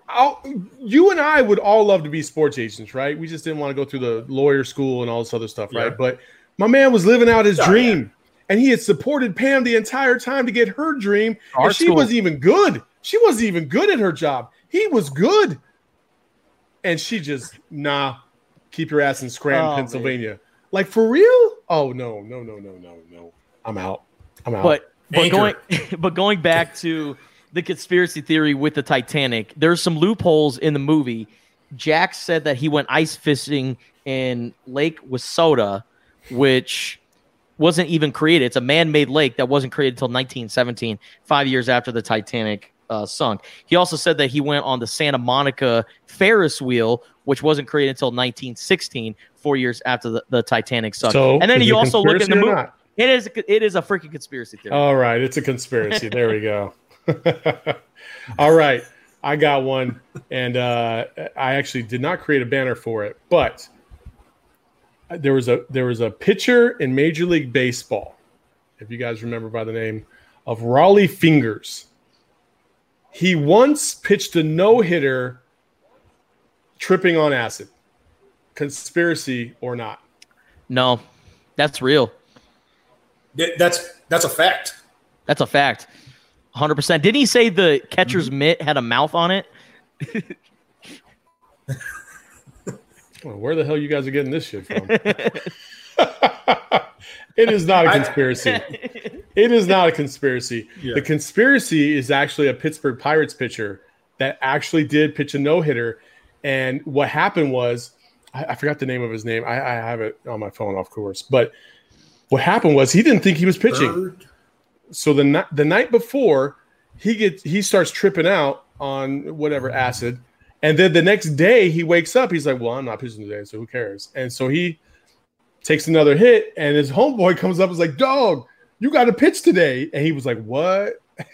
[SPEAKER 1] I'll, you and I would all love to be sports agents, right? We just didn't want to go through the lawyer school and all this other stuff,
[SPEAKER 4] Yeah.
[SPEAKER 1] right? But my man was living out his
[SPEAKER 4] Oh,
[SPEAKER 1] dream. And he had supported Pam the entire time to get her dream.
[SPEAKER 2] Our
[SPEAKER 1] and she
[SPEAKER 2] school.
[SPEAKER 1] wasn't even good. She wasn't even good at her job. He was good. And she just, nah, keep your ass in Scranton,
[SPEAKER 2] Oh, man.
[SPEAKER 1] Pennsylvania. Like for real? Oh no, no, no, no, no, no. I'm out. I'm out.
[SPEAKER 2] But but
[SPEAKER 4] Anchor.
[SPEAKER 2] going but going back to the conspiracy theory with the Titanic, there's some loopholes in the movie. Jack said that he went ice fishing in Lake Wissota, which wasn't even created. It's a man-made lake that wasn't created until 1917, five years after the Titanic uh, sunk. He also said that he went on the Santa Monica Ferris wheel, which wasn't created until 1916, four years after the, the Titanic sunk.
[SPEAKER 1] so
[SPEAKER 2] and then you also look in the movie.
[SPEAKER 1] not?
[SPEAKER 2] It is it is a freaking conspiracy theory.
[SPEAKER 1] All right, it's a conspiracy. there we go. All right, I got one, and uh, I actually did not create a banner for it, but there was a there was a pitcher in Major League Baseball, if you guys remember by the name of Rollie Fingers. He once pitched a no hitter, tripping on acid. Conspiracy or not?
[SPEAKER 2] No, that's real.
[SPEAKER 4] That's that's a fact.
[SPEAKER 2] That's a fact. 100%. Didn't he say the catcher's
[SPEAKER 1] Mm-hmm.
[SPEAKER 2] mitt had a mouth on it?
[SPEAKER 1] Well, where the hell you guys are getting this shit from? it is not a conspiracy. It is not a conspiracy.
[SPEAKER 4] Yeah.
[SPEAKER 1] The conspiracy is actually a Pittsburgh Pirates pitcher that actually did pitch a no hitter. And what happened was, I, I forgot the name of his name. I, I have it on my phone, of course. But what happened was he didn't think he was pitching.
[SPEAKER 4] Bird.
[SPEAKER 1] so the night the night before he gets he starts tripping out on whatever acid. And then the next day he wakes up. He's like well i'm not pitching today so who cares? And so he takes another hit and his homeboy comes up and is like dog you got to pitch today. And he was like what?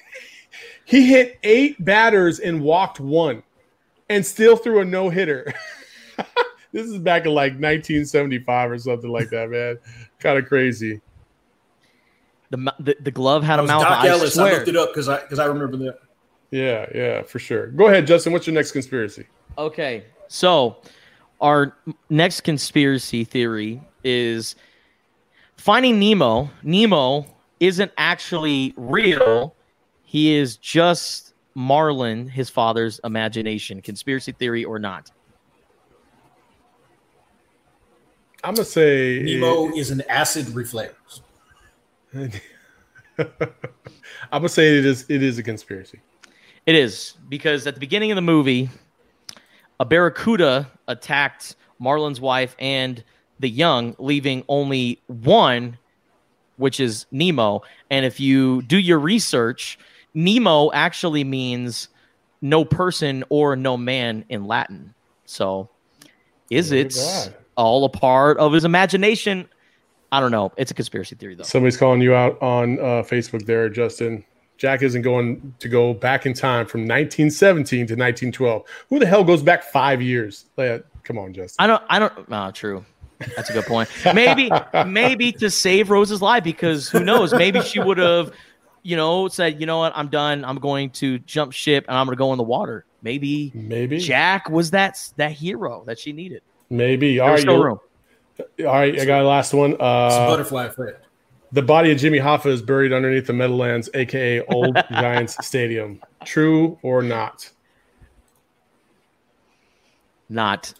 [SPEAKER 1] He hit eight batters and walked one and still threw a no-hitter this is back in like 1975 or something like that man kind of crazy
[SPEAKER 2] The, the the glove had a mouth.
[SPEAKER 4] Dock
[SPEAKER 2] I
[SPEAKER 4] Ellis. I looked it up because I because I remember that.
[SPEAKER 1] Yeah, yeah, for sure. Go ahead, Justin. What's your next conspiracy?
[SPEAKER 2] Okay, so our next conspiracy theory is finding Nemo. Nemo isn't actually real. He is just Marlin, his father's imagination. Conspiracy theory or not?
[SPEAKER 1] I'm gonna say
[SPEAKER 4] Nemo is an acid reflex.
[SPEAKER 1] I'm gonna say it is. It is a conspiracy.
[SPEAKER 2] It is because at the beginning of the movie, a barracuda attacked Marlin's wife, and the young, leaving only one, which is Nemo. And if you do your research, Nemo actually means no person or no man in Latin. So is it all a part of his imagination? I don't know. It's a conspiracy theory, though.
[SPEAKER 1] Somebody's calling you out on uh, Facebook there, Justin. Jack isn't going to go back in time from 1917 to 1912. Who the hell goes back five years? Like, come on, Justin.
[SPEAKER 2] I don't. I don't. Oh, true. That's a good point. Maybe, maybe to save Rose's life because who knows? Maybe she would have, you know, said, you know what, I'm done. I'm going to jump ship and I'm going to go in the water. Maybe
[SPEAKER 1] Maybe.
[SPEAKER 2] Jack was that that hero that she needed.
[SPEAKER 1] Maybe. All
[SPEAKER 2] There
[SPEAKER 1] right.
[SPEAKER 2] was room.
[SPEAKER 1] All right. I got a last one.
[SPEAKER 4] It's a
[SPEAKER 1] Uh,
[SPEAKER 4] butterfly effect.
[SPEAKER 1] the body of Jimmy Hoffa is buried underneath the Meadowlands, aka Old Giants Stadium. True or not?
[SPEAKER 2] Not.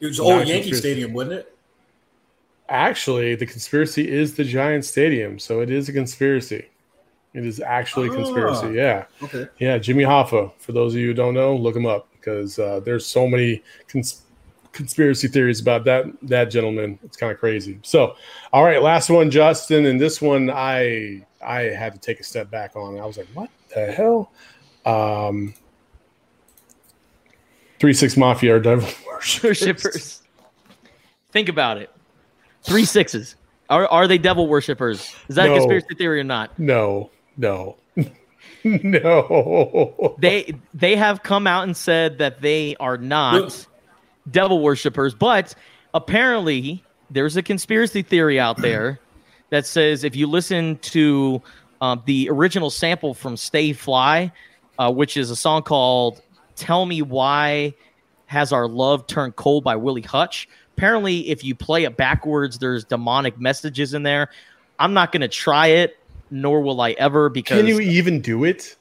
[SPEAKER 4] It was
[SPEAKER 1] Not
[SPEAKER 4] old Yankee
[SPEAKER 1] conspiracy.
[SPEAKER 4] Stadium, wasn't it?
[SPEAKER 1] Actually, the conspiracy is the Giants Stadium, so it is a conspiracy. It is actually a
[SPEAKER 4] Ah.
[SPEAKER 1] conspiracy. Yeah.
[SPEAKER 4] Okay.
[SPEAKER 1] Yeah, Jimmy Hoffa. For those of you who don't know, look him up because uh, there's so many cons- conspiracy theories about that that gentleman. It's kind of crazy. So, all right, last one, Justin, and this one I I had to take a step back on. I was like, what the hell? Um, Three Six Mafia are devil worshippers.
[SPEAKER 2] Worshippers. Think about it. Three sixes. Are are they devil worshippers? Is that
[SPEAKER 1] No.
[SPEAKER 2] a conspiracy theory or not?
[SPEAKER 1] No, no, no.
[SPEAKER 2] They they have come out and said that they are not devil worshippers, but apparently there's a conspiracy theory out there that says if you listen to um, the original sample from Stay Fly, uh, which is a song called "Tell Me Why Has Our Love Turned Cold" by Willie Hutch. Apparently, if you play it backwards, there's demonic messages in there. I'm not going to try it, nor will I ever, because
[SPEAKER 1] Can you even do it?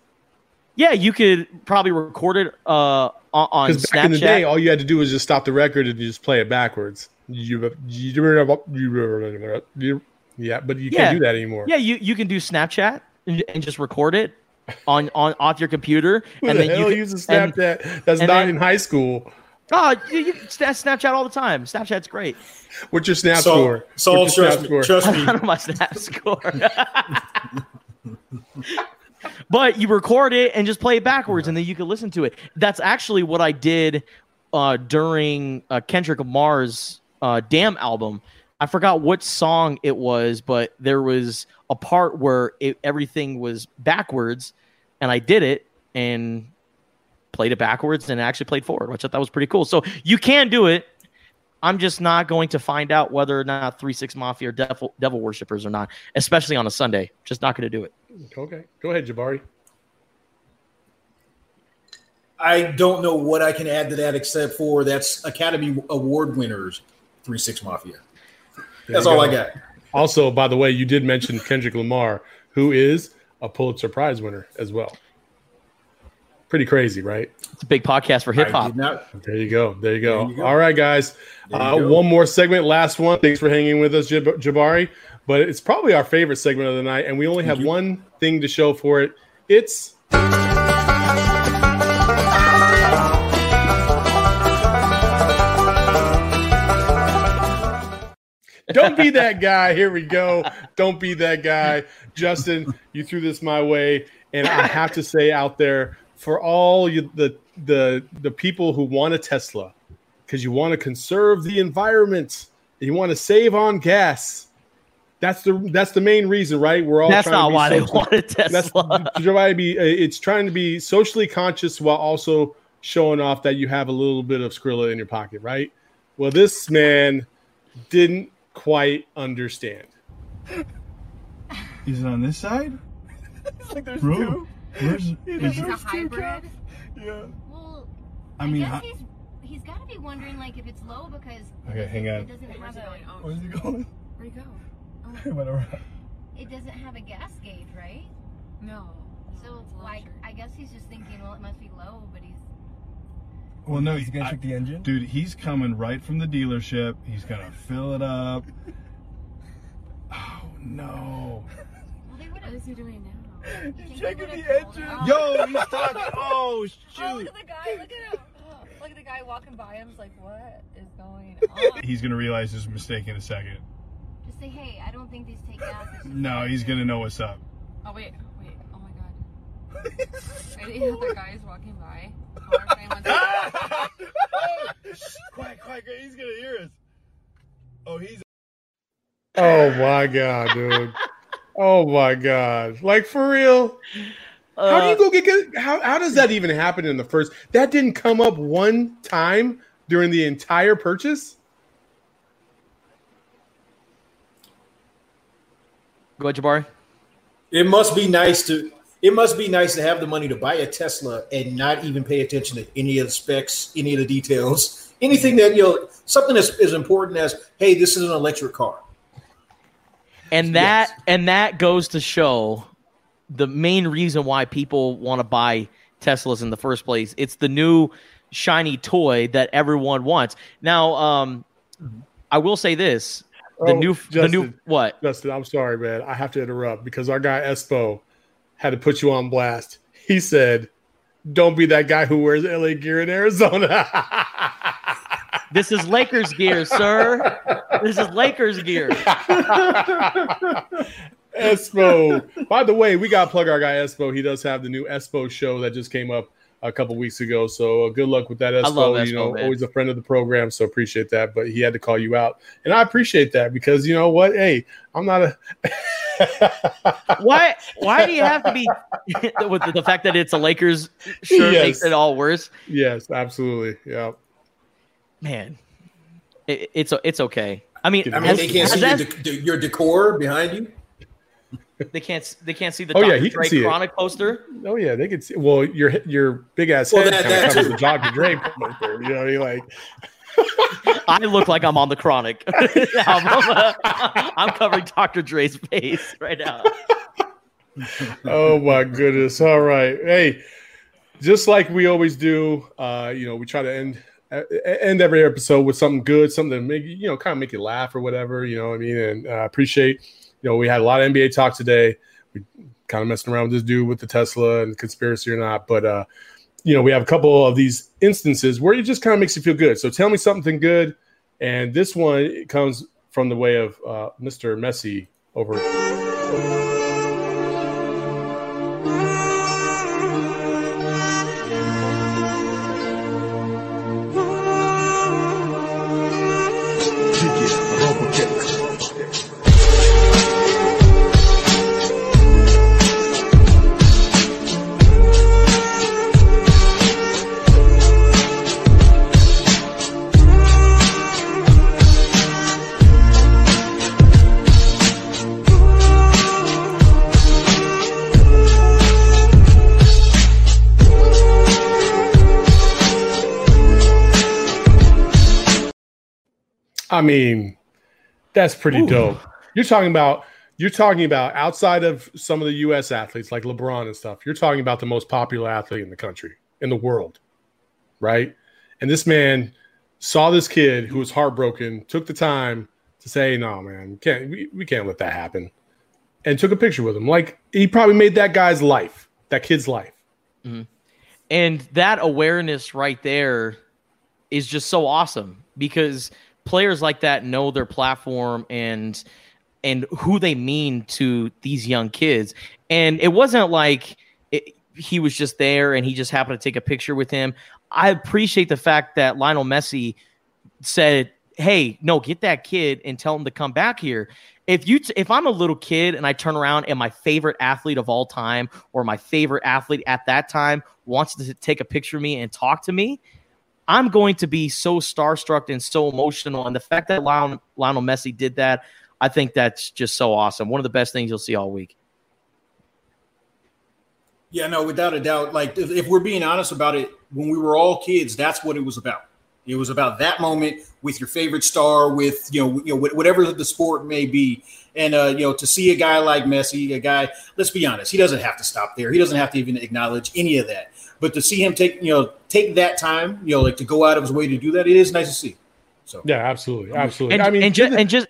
[SPEAKER 2] yeah, you could probably record it uh, on, on
[SPEAKER 1] Because back in the
[SPEAKER 2] Snapchat.
[SPEAKER 1] day, all you had to do was just stop the record and just play it backwards. You, you, you yeah, but you
[SPEAKER 2] Yeah.
[SPEAKER 1] can't do that anymore.
[SPEAKER 2] Yeah, you, you can do Snapchat and, and just record it on, on off your computer,
[SPEAKER 1] Who
[SPEAKER 2] and
[SPEAKER 1] the
[SPEAKER 2] then
[SPEAKER 1] hell
[SPEAKER 2] you can,
[SPEAKER 1] uses
[SPEAKER 2] and-
[SPEAKER 1] Snapchat? That's
[SPEAKER 2] and
[SPEAKER 1] not
[SPEAKER 2] then-
[SPEAKER 1] in high school.
[SPEAKER 2] Oh, you, you Snapchat all the time. Snapchat's great.
[SPEAKER 1] What's your snap
[SPEAKER 4] Saul,
[SPEAKER 1] score?
[SPEAKER 4] Saul
[SPEAKER 1] What's your
[SPEAKER 4] trust
[SPEAKER 1] snap
[SPEAKER 4] me.
[SPEAKER 1] score?
[SPEAKER 4] Trust
[SPEAKER 2] I
[SPEAKER 4] me.
[SPEAKER 2] don't know my Snap score. but you record it and just play it backwards, and then you can listen to it. That's actually what I did uh, during uh, Kendrick Lamar's uh, "Damn" album. I forgot what song it was, but there was a part where it, everything was backwards, and I did it and played it backwards and actually played forward, which I thought was pretty cool. So you can do it. I'm just not going to find out whether or not Three Six Mafia are devil, devil worshippers or not, especially on a Sunday. Just not going to do it.
[SPEAKER 1] Okay, go ahead, Jabari.
[SPEAKER 4] I don't know what I can add to that except for that's Academy Award winners, Three Six Mafia. That's all
[SPEAKER 1] go.
[SPEAKER 4] I got.
[SPEAKER 1] Also, by the way, you did mention Kendrick Lamar, who is a Pulitzer Prize winner as well. Pretty crazy, right?
[SPEAKER 2] It's a big podcast for hip hop.
[SPEAKER 4] not.
[SPEAKER 1] There you go. There you go.
[SPEAKER 4] There you go.
[SPEAKER 1] All right, guys. Uh,
[SPEAKER 4] go.
[SPEAKER 1] one more segment, last one. Thanks for hanging with us, Jab- Jabari. But it's probably our favorite segment of the night, and we only have one thing to show for it. It's Don't be that guy. Here we go. Don't be that guy. Justin, you threw this my way. And I have to say out there, for all you, the the the people who want a Tesla, because you want to conserve the environment, you want to save on gas. That's the that's the main reason, right? We're all
[SPEAKER 2] That's
[SPEAKER 1] trying to
[SPEAKER 2] not
[SPEAKER 1] be
[SPEAKER 2] why they
[SPEAKER 1] social-
[SPEAKER 2] want a
[SPEAKER 1] that's
[SPEAKER 2] Tesla.
[SPEAKER 1] trying to be. uh, It's trying to be socially conscious while also showing off that you have a little bit of Skrilla in your pocket, right? Well, this man didn't quite understand.
[SPEAKER 5] Is it on this side?
[SPEAKER 6] like there's
[SPEAKER 5] Bro,
[SPEAKER 6] two.
[SPEAKER 5] where's is
[SPEAKER 7] It's
[SPEAKER 5] it?
[SPEAKER 7] a hybrid.
[SPEAKER 6] Yeah.
[SPEAKER 7] Well,
[SPEAKER 5] I
[SPEAKER 7] I,
[SPEAKER 5] mean,
[SPEAKER 7] guess
[SPEAKER 5] how-
[SPEAKER 7] he's he's got to be wondering like if it's low because
[SPEAKER 5] Okay, hang on.
[SPEAKER 7] it doesn't have a
[SPEAKER 6] Where's he going?
[SPEAKER 7] where'd he go?
[SPEAKER 6] He went around.
[SPEAKER 7] It doesn't have a gas gauge, right?
[SPEAKER 8] No.
[SPEAKER 7] So like I guess he's just thinking, well, it must be low, but he's
[SPEAKER 5] Well, no,
[SPEAKER 6] He's gonna
[SPEAKER 5] I-
[SPEAKER 6] check the engine.
[SPEAKER 5] dude, he's coming right from the dealership. He's gonna fill it up. Oh no!
[SPEAKER 7] well, they would have.
[SPEAKER 8] is he doing now?
[SPEAKER 7] He's
[SPEAKER 6] checking the engine.
[SPEAKER 7] him?
[SPEAKER 5] Yo, he's talking. Oh
[SPEAKER 7] Oh,
[SPEAKER 5] shoot!
[SPEAKER 7] look at the guy! Look at him! Oh, look at the guy walking by him is like, what is going on?
[SPEAKER 5] He's gonna realize his mistake in a second.
[SPEAKER 7] Just say, hey, I don't think these take gas.
[SPEAKER 5] No, he's gonna know what's up.
[SPEAKER 8] Oh wait, wait, oh my god. Are the other guys walking by? Connor, if
[SPEAKER 5] quiet, quiet, quiet. He's gonna hear us. Oh, he's.
[SPEAKER 1] Oh my god, dude. Oh my god. Like for real? How do
[SPEAKER 2] Uh,
[SPEAKER 1] you go get, get how how does that even happen in the first? That didn't come up one time during the entire purchase?
[SPEAKER 2] Go ahead, Jabari.
[SPEAKER 4] It must be nice to it must be nice to have the money to buy a Tesla and not even pay attention to any of the specs, any of the details, anything that you know, something that's as important as, hey, this is an electric car.
[SPEAKER 2] And that and that goes to show the main reason why people want to buy Teslas in the first place. It's the new shiny toy that everyone wants. Now, um, I will say this: the
[SPEAKER 1] Oh,
[SPEAKER 2] new, the new what?
[SPEAKER 1] Justin, I'm sorry, man. I have to interrupt because our guy Espo had to put you on blast. He said, Don't be that guy who wears LA gear in Arizona.
[SPEAKER 2] This is Lakers gear, sir. This is Lakers gear.
[SPEAKER 1] Espo. By the way, we got to plug our guy Espo. He does have the new Espo show that just came up a couple weeks ago. So uh, good luck with that, Espo.
[SPEAKER 2] love
[SPEAKER 1] you
[SPEAKER 2] Espo,
[SPEAKER 1] know,
[SPEAKER 2] man.
[SPEAKER 1] always a friend of the program. So appreciate that. But he had to call you out. And I appreciate that because you know what? Hey, I'm not a.
[SPEAKER 2] Why? Why do you have to be with the, the fact that it's a Lakers shirt
[SPEAKER 1] Yes.
[SPEAKER 2] makes it all worse?
[SPEAKER 1] yes, absolutely. Yeah.
[SPEAKER 2] Man, it, it's it's okay. I mean,
[SPEAKER 4] I mean,
[SPEAKER 2] has-
[SPEAKER 4] they can't see
[SPEAKER 2] has
[SPEAKER 4] your,
[SPEAKER 2] that-
[SPEAKER 4] de- your decor behind you.
[SPEAKER 2] They can't they can't see the
[SPEAKER 1] Oh,
[SPEAKER 2] Dr.
[SPEAKER 1] yeah, he can
[SPEAKER 2] Dre
[SPEAKER 1] see it.
[SPEAKER 2] Chronic poster.
[SPEAKER 1] Oh yeah, they could see. Well, your your big ass
[SPEAKER 4] Well,
[SPEAKER 1] head
[SPEAKER 4] that- that
[SPEAKER 1] covers the Dr. Dre poster. You know, what I mean? like
[SPEAKER 2] I look like I'm on the Chronic. I'm, I'm covering Dr. Dre's face right now.
[SPEAKER 1] oh my goodness. All right. Hey, just like we always do, uh, you know, we try to end uh, end every episode with something good, something to make you you know, kind of make you laugh or whatever. You know what I mean? And I appreciate, you know, we had a lot of NBA talk today. We kind of messing around with this dude with the Tesla and conspiracy or not, but uh, you know, we have a couple of these instances where it just kind of makes you feel good. So tell me something good. And this one comes from the way of uh, Mr. Messi over. I mean, that's pretty dope. You're talking about you're talking about outside of some of the U.S. athletes like LeBron and stuff. You're talking about the most popular athlete in the country, in the world, right? And this man saw this kid who was heartbroken, took the time to say, "No, man, we can't we, we can't let that happen," and took a picture with him. Like he probably made that guy's life, that kid's life. Mm-hmm.
[SPEAKER 2] And that awareness right there is just so awesome because players like that know their platform and and who they mean to these young kids. And it wasn't like it, he was just there and he just happened to take a picture with him. I appreciate the fact that Lionel Messi said, "Hey, no, get that kid and tell him to come back here." If you t- if I'm a little kid and I turn around and my favorite athlete of all time or my favorite athlete at that time wants to take a picture of me and talk to me, I'm going to be so starstruck and so emotional. And the fact that Lionel, Lionel Messi did that, I think that's just so awesome. One of the best things you'll see all week.
[SPEAKER 4] Yeah, no, without a doubt. Like if, if we're being honest about it, when we were all kids, that's what it was about. It was about that moment with your favorite star, with you know, you know, whatever the sport may be, and uh, you know, to see a guy like Messi, a guy. Let's be honest, he doesn't have to stop there. He doesn't have to even acknowledge any of that. But to see him take, you know, take that time, you know, like to go out of his way to do that, it is nice to see. So
[SPEAKER 1] Yeah, absolutely, absolutely.
[SPEAKER 2] and,
[SPEAKER 1] I mean,
[SPEAKER 2] and just and just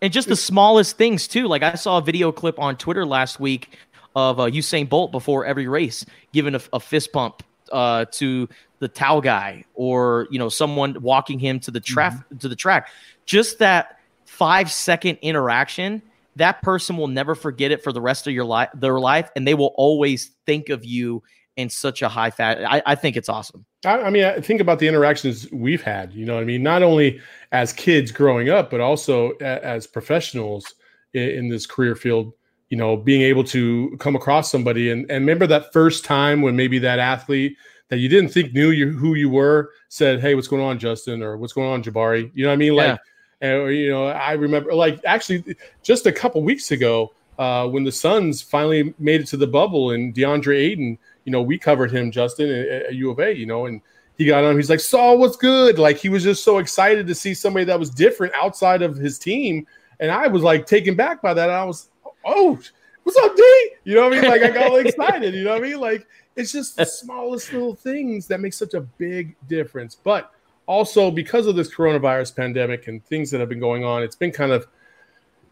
[SPEAKER 2] and just the smallest things too. Like I saw a video clip on Twitter last week of uh, Usain Bolt before every race giving a, a fist pump uh, to the towel guy or you know someone walking him to the track to the track. Just that five second interaction, that person will never forget it for the rest of your life, their life, and they will always think of you in such a high fat. I, I think it's awesome.
[SPEAKER 1] I, I mean, I think about the interactions we've had. You know, what I mean, not only as kids growing up, but also a, as professionals in, in this career field. You know, being able to come across somebody and, and remember that first time when maybe that athlete that you didn't think knew you who you were said, "Hey, what's going on, Justin?" or "What's going on, Jabari?" You know what I mean? Like, and, you know, I remember like actually just a couple weeks ago uh, when the Suns finally made it to the bubble and DeAndre Ayton, you know, we covered him, Justin, at, at U of A, you know, and he got on. He's like, Saul, what's good? Like he was just so excited to see somebody that was different outside of his team, and I was like taken back by that. I was, oh, what's up, D? You know what I mean? Like I got all excited. You know what I mean? Like it's just the smallest little things that make such a big difference. But also because of this coronavirus pandemic and things that have been going on, it's been kind of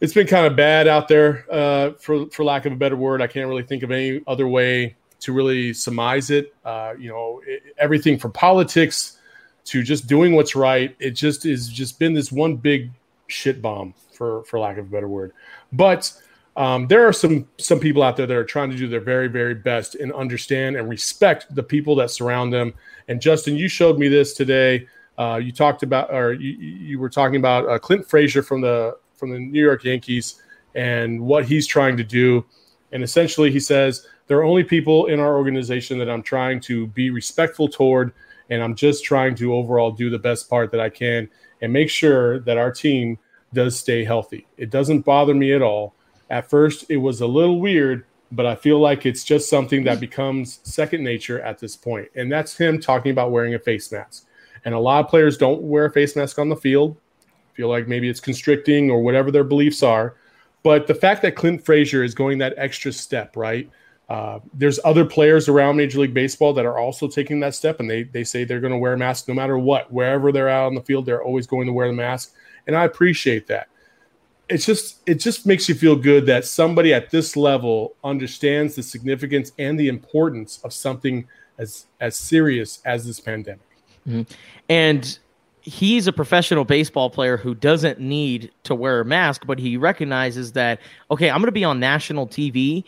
[SPEAKER 1] it's been kind of bad out there, uh, for for lack of a better word. I can't really think of any other way to really surmise it. Uh, you know, it, everything from politics to just doing what's right. It just is just been this one big shit bomb, for for lack of a better word. But um, there are some some people out there that are trying to do their very very best and understand and respect the people that surround them. And Justin, you showed me this today. Uh, you talked about, or you, you were talking about uh, Clint Frazier from the from the New York Yankees and what he's trying to do. And essentially, he says there are only people in our organization that I'm trying to be respectful toward, and I'm just trying to overall do the best part that I can and make sure that our team does stay healthy. It doesn't bother me at all. At first, it was a little weird, but I feel like it's just something that becomes second nature at this point. And that's him talking about wearing a face mask. And a lot of players don't wear a face mask on the field, feel like maybe it's constricting or whatever their beliefs are. But the fact that Clint Frazier is going that extra step, right? Uh, there's other players around Major League Baseball that are also taking that step, and they they say they're going to wear a mask no matter what, wherever they're out on the field, they're always going to wear the mask, and I appreciate that. It's just it just makes you feel good that somebody at this level understands the significance and the importance of something as as serious as this pandemic.
[SPEAKER 2] And he's a professional baseball player who doesn't need to wear a mask, but he recognizes that, okay, I'm going to be on national TV.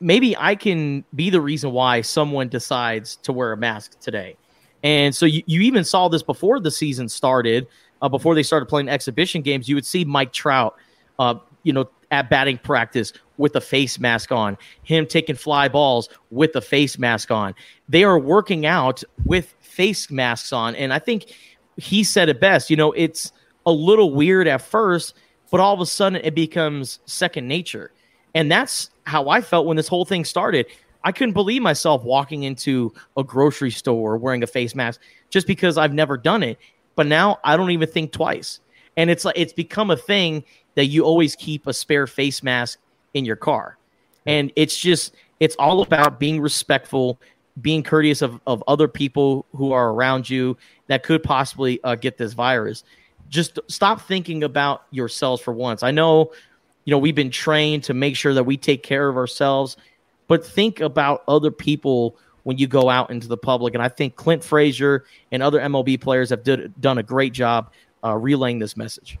[SPEAKER 2] Maybe I can be the reason why someone decides to wear a mask today. And so you, you even saw this before the season started, uh, before they started playing exhibition games. You would see Mike Trout, uh, you know, at batting practice with a face mask on, him taking fly balls with a face mask on. They are working out with face masks on. And I think he said it best. You know, it's a little weird at first, but all of a sudden it becomes second nature. And that's how I felt when this whole thing started. I couldn't believe myself walking into a grocery store wearing a face mask just because I've never done it. But now I don't even think twice. And it's like it's become a thing that you always keep a spare face mask in your car. And it's just it's all about being respectful, being courteous of, of other people who are around you that could possibly uh, get this virus. Just stop thinking about yourselves for once. I know, you know, we've been trained to make sure that we take care of ourselves, but think about other people when you go out into the public. And I think Clint Frazier and other MLB players have did, done a great job uh, relaying this message.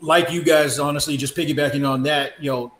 [SPEAKER 4] Like you guys, honestly, just piggybacking on that, you know,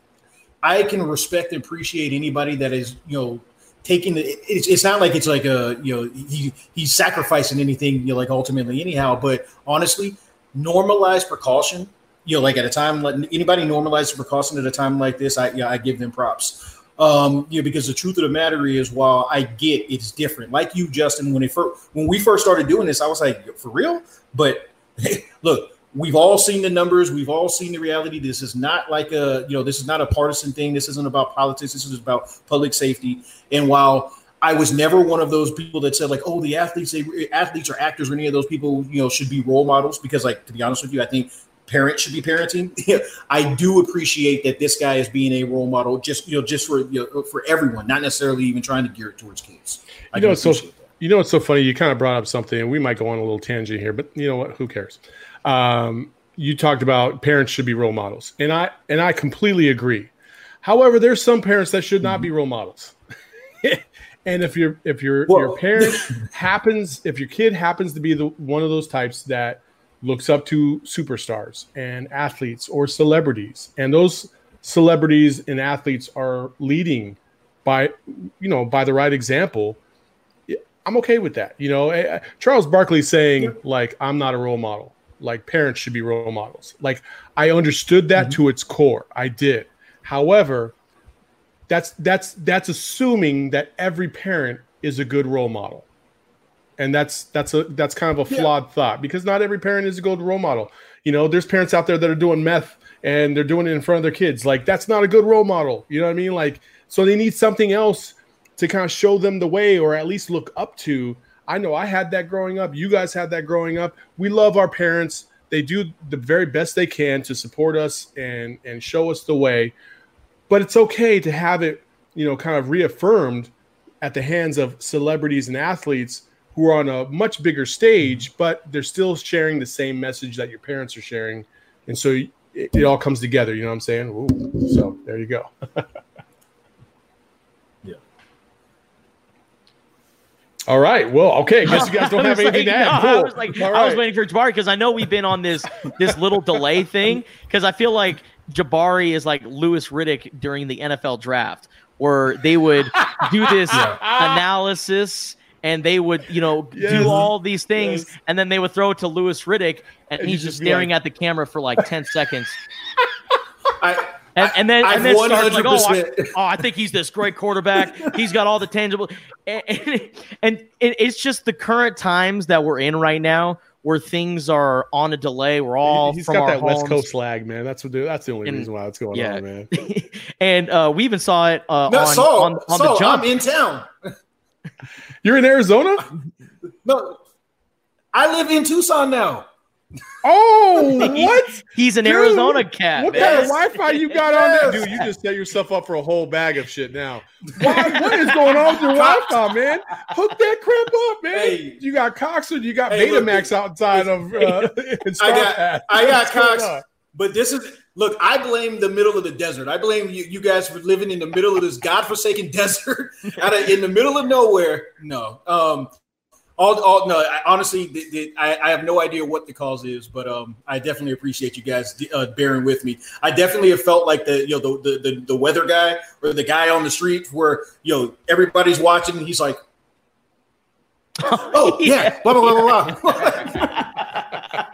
[SPEAKER 4] I can respect and appreciate anybody that is, you know, taking the. It's, it's not like it's like a, you know, he he's sacrificing anything, you know, like ultimately anyhow. But honestly, normalize precaution. You know, like at a time, let anybody normalize precaution at a time like this. I I give them props. Um, you know, because the truth of the matter is, while I get it's different, like you, Justin, when it first when we first started doing this, I was like, for real. But look, we've all seen the numbers we've all seen the reality this is not like a you know this is not a partisan thing this isn't about politics this is about public safety and while i was never one of those people that said like oh the athletes they, athletes or actors or any of those people you know should be role models because like to be honest with you i think parents should be parenting i do appreciate that this guy is being a role model just you know just for you know, for everyone not necessarily even trying to gear it towards kids I
[SPEAKER 1] You know, it's so
[SPEAKER 4] that.
[SPEAKER 1] you know what's so funny. You kind of brought up something, and we might go on a little tangent here, but you know what? Who cares? Um, you talked about parents should be role models, and I and I completely agree. However, there's some parents that should not be role models. and if your if your your parent happens if your kid happens to be the one of those types that looks up to superstars and athletes or celebrities and those celebrities and athletes are leading by you know by the right example i'm okay with that you know Eh, eh, charles barkley saying like i'm not a role model like parents should be role models. Like i understood that mm-hmm. to its core. I did. However that's that's that's assuming that every parent is a good role model. And that's that's a that's kind of a flawed thought because not every parent is a good role model. You know there's parents out there that are doing meth and they're doing it in front of their kids. Like that's not a good role model. You know what i mean? Like so they need something else to kind of show them the way or at least look up to i know i had that growing up. You guys had that growing up. We love our parents. They do the very best they can to support us and and show us the way. But it's okay to have it you know kind of reaffirmed at the hands of celebrities and athletes who are on a much bigger stage but they're still sharing the same message that your parents are sharing. And so it, it all comes together you know what i'm saying? Ooh, so there you go all right well okay guess you guys don't have anything
[SPEAKER 2] like,
[SPEAKER 1] to add
[SPEAKER 2] no, I was like,
[SPEAKER 1] All
[SPEAKER 2] I was waiting for Jabari because I know we've been on this this little delay thing because I feel like Jabari is like Louis Riddick during the NFL draft, where they would do this analysis and they would, you know,
[SPEAKER 1] Yes.
[SPEAKER 2] do all these things,
[SPEAKER 1] Yes.
[SPEAKER 2] and then they would throw it to Louis Riddick, and,
[SPEAKER 1] And
[SPEAKER 2] he's just
[SPEAKER 1] just
[SPEAKER 2] staring
[SPEAKER 1] like-
[SPEAKER 2] at the camera for like ten seconds.
[SPEAKER 4] I,
[SPEAKER 2] And, and then,
[SPEAKER 4] I've
[SPEAKER 2] and then starts like, oh, I, oh, I think he's this great quarterback. He's got all the tangible, and, and, and it's just the current times that we're in right now, where things are on a delay. We're all
[SPEAKER 1] he's
[SPEAKER 2] from
[SPEAKER 1] got
[SPEAKER 2] our
[SPEAKER 1] that west coast lag man that's what that's the only
[SPEAKER 2] And-
[SPEAKER 1] reason why it's going
[SPEAKER 2] yeah.
[SPEAKER 1] on man
[SPEAKER 2] and uh, we even saw it uh,
[SPEAKER 4] no,
[SPEAKER 2] on,
[SPEAKER 4] Saul,
[SPEAKER 2] on, on
[SPEAKER 4] Saul,
[SPEAKER 2] the jump.
[SPEAKER 4] I'm in town.
[SPEAKER 1] you're in arizona
[SPEAKER 4] No, I live in Tucson now.
[SPEAKER 1] Oh what
[SPEAKER 2] He's an
[SPEAKER 1] Dude,
[SPEAKER 2] Arizona cat.
[SPEAKER 1] What
[SPEAKER 2] man.
[SPEAKER 1] kind of Wi-Fi you got on there, dude? You just set yourself up for a whole bag of shit now. Why, what is going on with your Wi-Fi, man? Hook that crap up, man.
[SPEAKER 4] Hey.
[SPEAKER 1] you got Cox or you got
[SPEAKER 4] Hey, look,
[SPEAKER 1] Betamax outside of uh,
[SPEAKER 4] I got,
[SPEAKER 1] StarPath?
[SPEAKER 4] I got Cox.
[SPEAKER 1] on?
[SPEAKER 4] But this is look. I blame the middle of the desert. I blame you, you guys for living in the middle of this godforsaken desert, out of, in the middle of nowhere. No, um, all, all no. I, honestly, the, the, I, I have no idea what the cause is, but um, I definitely appreciate you guys uh, bearing with me. I definitely have felt like the you know the, the the the weather guy or the guy on the street where you know everybody's watching. And he's like, oh yeah, blah blah blah blah. blah.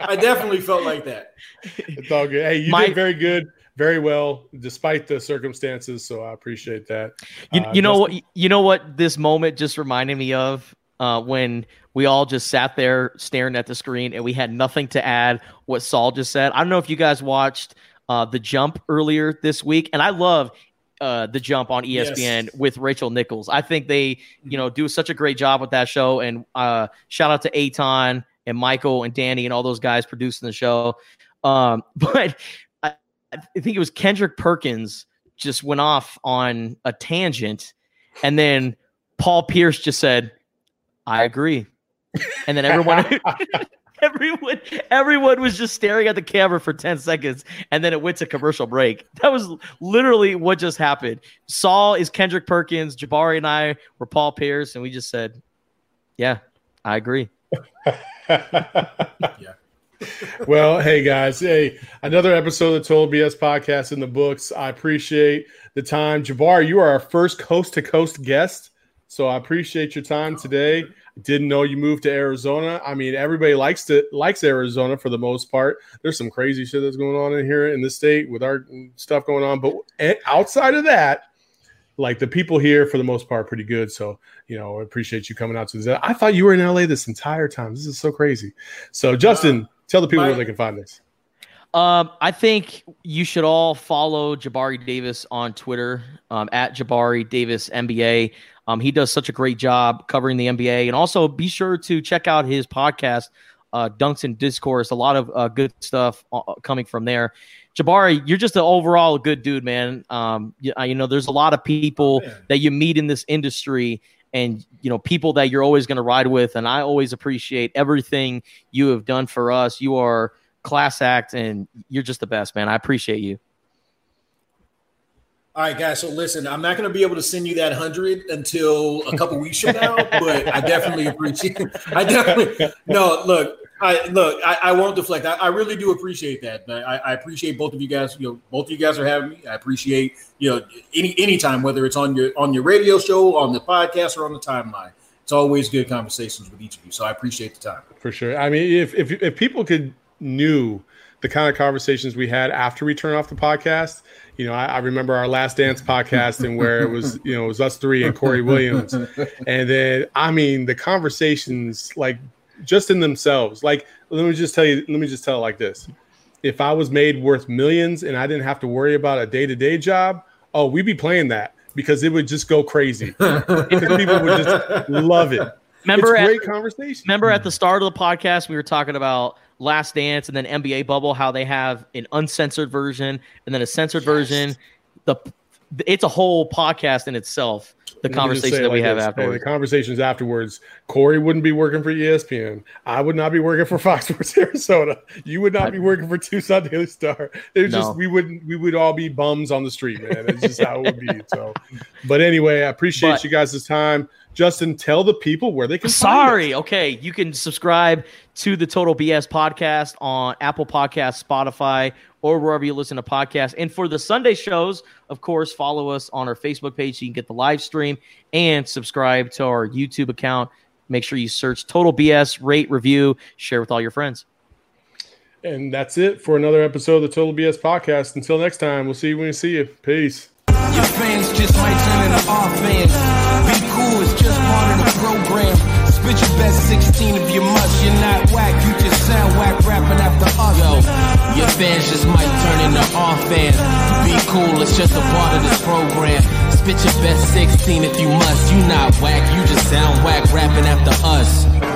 [SPEAKER 4] I definitely felt like that.
[SPEAKER 1] It's all good. Hey, you
[SPEAKER 2] My-
[SPEAKER 1] did very good, very well, despite the circumstances. So I appreciate that.
[SPEAKER 2] You,
[SPEAKER 1] Uh,
[SPEAKER 2] you know
[SPEAKER 1] Justin-
[SPEAKER 2] what? You know what? This moment just reminded me of uh, when we all just sat there staring at the screen and we had nothing to add. What Saul just said. I don't know if you guys watched uh, the Jump earlier this week, and I love uh, the Jump on ESPN
[SPEAKER 4] Yes.
[SPEAKER 2] with Rachel Nichols. I think they, you know, do such a great job with that show. And uh, shout out to Aton and Michael and Danny and all those guys producing the show. Um, but I, I think it was Kendrick Perkins just went off on a tangent, and then Paul Pierce just said, "I agree," and then everyone. Everyone, everyone was just staring at the camera for 10 seconds and then it went to commercial break. That was literally what just happened. Saul is Kendrick Perkins, Jabari and I were Paul Pierce, and we just said, Yeah, I agree.
[SPEAKER 1] Yeah well, hey guys, hey, another episode of the Total BS podcast in the books. I appreciate the time. Jabbar, you are our first coast to coast guest. So I appreciate your time today. Didn't know you moved to Arizona. I mean, everybody likes to likes Arizona for the most part. There's some crazy shit that's going on in here in the state with our stuff going on, but outside of that, like the people here for the most part are pretty good. So, you know, I appreciate you coming out to this. I thought you were in LA this entire time. This is so crazy. So, Justin, tell the people
[SPEAKER 4] my-
[SPEAKER 1] where they can find this.
[SPEAKER 2] Um, I think you should all follow Jabari Davis on Twitter um, at Jabari Davis NBA. Um, he does such a great job covering the NBA, and also be sure to check out his podcast, uh, Dunks and Discourse. A lot of uh, good stuff uh, coming from there. Jabari, you're just an overall good dude, man. Um, you, uh, you know, there's a lot of people
[SPEAKER 4] man.
[SPEAKER 2] that you meet in this industry, and you know, people that you're always going to ride with. And I always appreciate everything you have done for us. You are class act, and you're just the best, man. I appreciate you.
[SPEAKER 4] All right, guys. So listen, I'm not going to be able to send you that hundred until a couple weeks from now, but I definitely appreciate. I definitely no. Look, I look. I, I won't deflect. I, I really do appreciate that. I, I appreciate both of you guys. You know, both of you guys are having me. I appreciate you know any anytime whether it's on your on your radio show, on the podcast, or on the timeline. It's always good conversations with each of you. So I appreciate the time.
[SPEAKER 1] For sure. I mean, if if if people could knew the kind of conversations we had after we turned off the podcast, you know, I, I remember our last dance podcast and where it was, you know, it was us three and Corey Williams. And then I mean the conversations like just in themselves. Like, let me just tell you, let me just tell it like this. If I was made worth millions and I didn't have to worry about a day-to-day job, oh, we'd be playing that because it would just go crazy. Because people would just love it.
[SPEAKER 2] Remember
[SPEAKER 1] it's
[SPEAKER 2] at-
[SPEAKER 1] great conversation.
[SPEAKER 2] Remember at the start of the podcast, we were talking about Last Dance and then NBA Bubble, how they have an uncensored version and then a censored version. The it's a whole podcast in itself. The
[SPEAKER 1] Let
[SPEAKER 2] conversation that we have afterwards.
[SPEAKER 1] The conversations afterwards. Corey wouldn't be working for ESPN. I would not be working for Fox Sports Arizona. You would not be working for Tucson Daily Star. There's
[SPEAKER 2] No.
[SPEAKER 1] just we wouldn't we would all be bums on the street, man. It's just how it would be. So, but anyway, I appreciate
[SPEAKER 2] But-
[SPEAKER 1] you guys' time. Justin, tell the people where they can. find
[SPEAKER 2] Sorry. Okay. You can subscribe to the Total BS podcast on Apple Podcasts, Spotify, or wherever you listen to podcasts. And for the Sunday shows, of course, follow us on our Facebook page so you can get the live stream and subscribe to our YouTube account. Make sure you search Total BS, rate, review, share with all your friends.
[SPEAKER 1] And that's it for another episode of the Total BS podcast. Until next time, we'll see you when we see you. Peace.
[SPEAKER 3] Your fans just might turn into our fans. Be cool, it's just part of the program. Spit your best 16 if you must. You're not whack, you just sound whack rapping after us. Yo, your fans just might turn into our fans. Be cool, it's just a part of this program. Spit your best 16 if you must. You not whack, you just sound whack rapping after us.